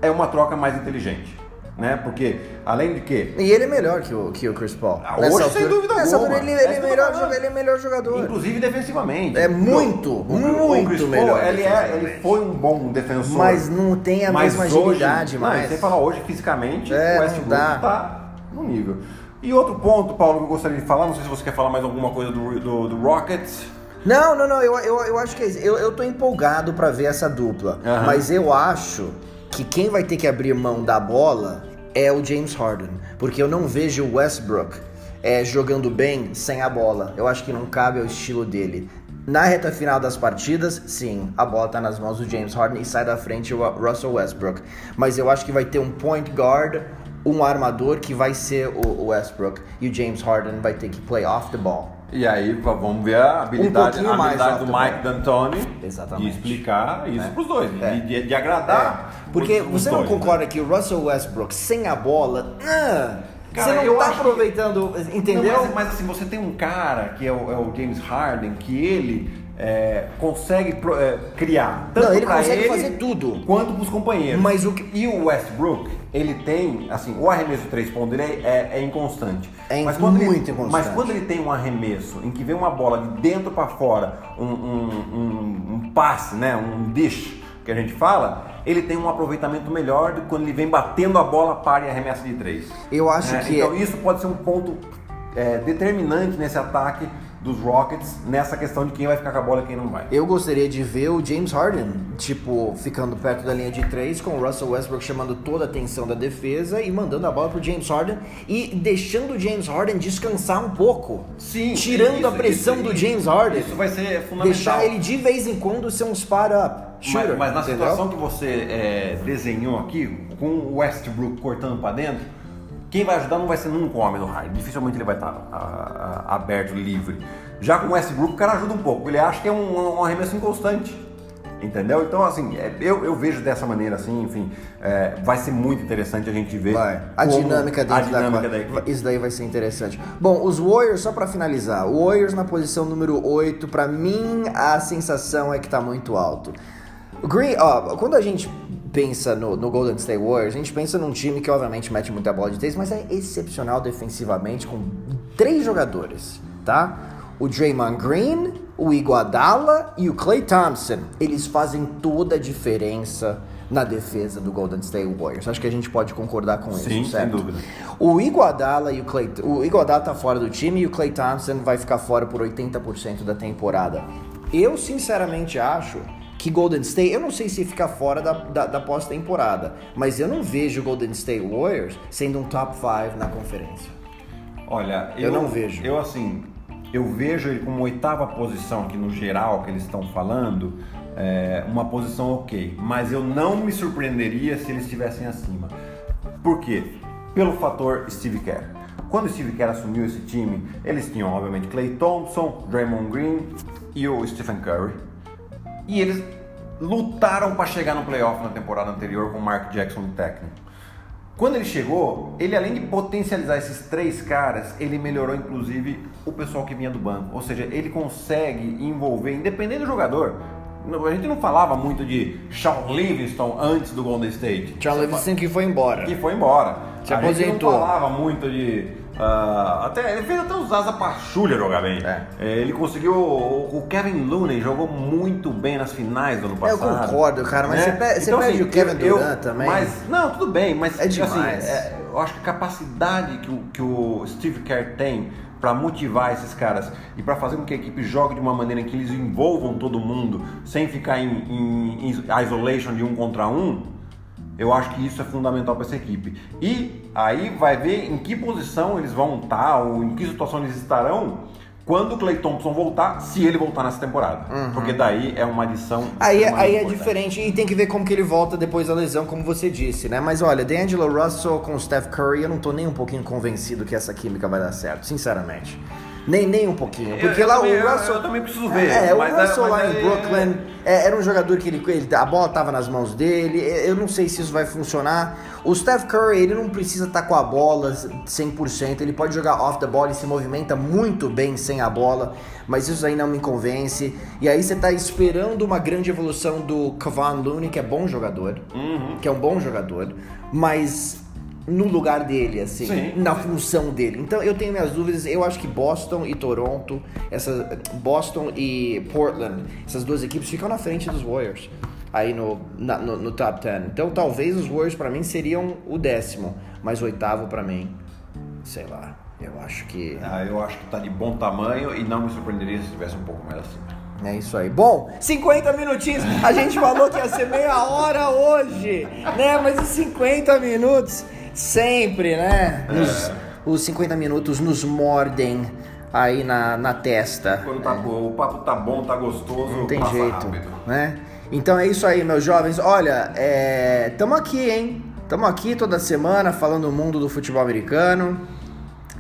é uma troca mais inteligente né? Porque, além de que... E ele é melhor que o, que o Chris Paul. Ah, hoje, altura, sem dúvida nessa alguma. Altura, ele, ele, é melhor, ele é melhor jogador. Inclusive defensivamente. É muito, o, muito o Chris melhor. Paul, ele, é, ele foi um bom defensor. Mas não tem a mesma agilidade hoje, mais. Não, você falar hoje, fisicamente, é, o Westbrook tá no nível. E outro ponto, Paulo, que eu gostaria de falar, não sei se você quer falar mais alguma coisa do, do, do Rockets... Não, não, não, eu, eu, eu acho que é isso. Eu, eu tô empolgado para ver essa dupla. Uhum. Mas eu acho que quem vai ter que abrir mão da bola é o James Harden, porque eu não vejo o Westbrook é, jogando bem sem a bola. Eu acho que não cabe ao estilo dele. Na reta final das partidas, sim, a bola tá nas mãos do James Harden e sai da frente o Russell Westbrook. Mas eu acho que vai ter um point guard, um armador que vai ser o Westbrook e o James Harden vai ter que play off the ball. E aí vamos ver a habilidade, um a habilidade do Mike D'Antoni de explicar isso é. para os dois, é. de, de, agradar. É. Porque os, você os não dois, concorda né? que o Russell Westbrook sem a bola, ah, cara, você não está aproveitando, que... entendeu? Não, mas, mas, assim, você tem um cara que é o, é o James Harden, que ele é, consegue é, criar tanto não, ele consegue ele fazer tudo quanto para os companheiros. Mas o que... E o Westbrook, ele tem, assim, o arremesso três pontos dele é, é inconstante. É mas quando muito ele, inconstante. Mas quando ele tem um arremesso em que vem uma bola de dentro para fora, um, um, um, um passe, né, um dish que a gente fala, ele tem um aproveitamento melhor do que quando ele vem batendo a bola para e arremessa de três. Eu acho é, que então isso pode ser um ponto é, determinante nesse ataque dos Rockets nessa questão de quem vai ficar com a bola e quem não vai. Eu gostaria de ver o James Harden, tipo, ficando perto da linha de três, com o Russell Westbrook chamando toda a atenção da defesa e mandando a bola pro James Harden e deixando o James Harden descansar um pouco. Sim. Tirando isso, a pressão isso, do James Harden. Isso vai ser fundamental. Deixar ele de vez em quando ser um spot-up. Mas, mas, na entendeu? situação que você é, desenhou aqui, com o Westbrook cortando para dentro, quem vai ajudar não vai ser nunca o homem do Harden. Dificilmente ele vai estar a, a, aberto, livre. Já com o Westbrook, o cara ajuda um pouco. Ele acha que é um, um arremesso inconstante. Entendeu? Então, assim, é, eu, eu vejo dessa maneira, assim, enfim, é, vai ser muito interessante a gente ver vai. a dinâmica dentro a dinâmica da, da Isso daí vai ser interessante. Bom, os Warriors, só para finalizar, Warriors na posição número 8, para mim a sensação é que tá muito alto. Green, ó, quando a gente pensa no, no, Golden State Warriors, a gente pensa num time que obviamente mete muita bola de três, mas é excepcional defensivamente com três jogadores, tá? O Draymond Green, o Iguodala e o Clay Thompson. Eles fazem toda a diferença na defesa do Golden State Warriors. Acho que a gente pode concordar com Sim, isso, certo? sem dúvida. O Iguodala e o Clay, o Iguodala tá fora do time e o Clay Thompson vai ficar fora por 80% da temporada. Eu sinceramente acho que Golden State, eu não sei se fica fora da, da, da pós-temporada, mas eu não vejo o Golden State Warriors sendo um top 5 na conferência. Olha, eu, eu não vejo. Eu assim, eu vejo ele como oitava posição aqui no geral que eles estão falando, é, uma posição ok, mas eu não me surpreenderia se eles estivessem acima. Por quê? Pelo fator Steve Kerr. Quando Steve Kerr assumiu esse time, eles tinham obviamente Clay Thompson, Draymond Green e o Stephen Curry e eles lutaram para chegar no playoff na temporada anterior com o Mark Jackson de técnico. Quando ele chegou, ele além de potencializar esses três caras, ele melhorou inclusive o pessoal que vinha do banco. Ou seja, ele consegue envolver, independente do jogador, A gente não falava muito de Sean Livingston antes do Golden State. Sean Livingston que foi embora. Que foi embora. Se a aposentou. gente não falava muito de. Uh, até, ele fez até os Asa Pachulha jogar bem. É. Ele conseguiu. O, o Kevin Looney jogou muito bem nas finais do ano Eu passado. concordo, cara, mas né? você, Então, perde assim, o Kevin eu- Durant também. Mas, não, tudo bem, mas É assim, demais. é, eu acho que a capacidade que o, que o Steve Kerr tem para motivar esses caras e para fazer com que a equipe jogue de uma maneira em que eles envolvam todo mundo sem ficar em, em- em isolation de um contra um, eu acho que isso é fundamental para essa equipe. E aí vai ver em que posição eles vão estar ou em que situação eles estarão quando o Clay Thompson voltar, se ele voltar nessa temporada. Porque daí é uma adição. Uhum. Aí, é- aí é diferente e tem que ver como que ele volta depois da lesão, como você disse, né? Mas olha, D'Angelo Russell com o Steph Curry, eu não tô nem um pouquinho convencido que essa química vai dar certo, sinceramente. Nem, nem um pouquinho. Porque Eu- lá eu também- o eu- Russell. eu também preciso ver, É, o é- Russell lá é- em Brooklyn é, era um jogador que ele, ele- A bola tava nas mãos dele. Eu não sei se isso vai funcionar. O Steph Curry, ele não precisa estar com a bola 100%. Ele pode jogar off the ball e se movimenta muito bem sem a bola. Mas isso aí não me convence. E aí você tá esperando uma grande evolução do Kevon Looney, que é bom jogador. Uhum. Que é um bom jogador. Mas no lugar dele, assim, Sim. na função dele. Então eu tenho minhas dúvidas. Eu acho que Boston e Toronto, essa, Boston e Portland, essas duas equipes ficam na frente dos Warriors. Aí no, na- no, no top 10. Então talvez os Warriors pra mim seriam o décimo, mas oitavo pra mim, sei lá. Eu acho que Ah, eu acho que tá de bom tamanho e não me surpreenderia se estivesse um pouco mais acima. É isso aí. Bom, 50 minutinhos. A gente falou que ia ser meia hora hoje, né? Mas os 50 minutos sempre, né? Nos- os 50 minutos nos mordem aí na, na testa. Quando tá, o papo tá bom, tá gostoso, Não tem jeito, rápido. né? Então é isso aí, meus jovens. Olha, é... tamo aqui, hein? Tamo aqui toda semana falando do mundo do futebol americano,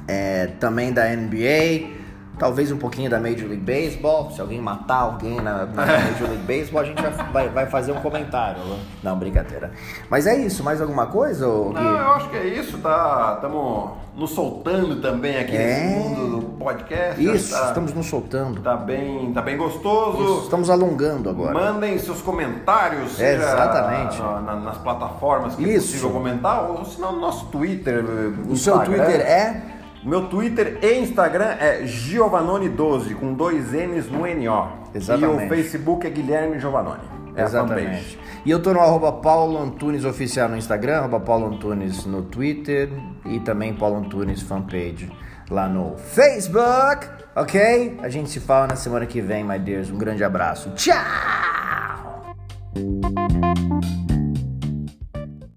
é, também da NBA, talvez um pouquinho da Major League Baseball. Se alguém matar alguém na, na Major League Baseball, a gente vai, vai, fazer um comentário. Não, brincadeira. Mas é isso, mais alguma coisa, Gui? Não, eu acho que é isso, tá? Estamos nos soltando também aqui É. nesse mundo do podcast. Isso, tá, estamos nos soltando. tá bem, tá bem gostoso. Isso, estamos alongando agora. Mandem seus comentários, seja Exatamente. na- na- nas plataformas que Isso. é possível comentar, ou se não no nosso Twitter. O seu Twitter é? O meu Twitter e Instagram é Giovanoni12, com dois N's no NO. Exatamente. E o Facebook é Guilherme Giovanoni. É. Exatamente. E eu tô no arroba Paulo Antunes Oficial no Instagram, arroba Paulo Antunes no Twitter e também Paulo Antunes fanpage lá no Facebook, ok? A gente se fala na semana que vem, my dears. Um grande abraço. Tchau!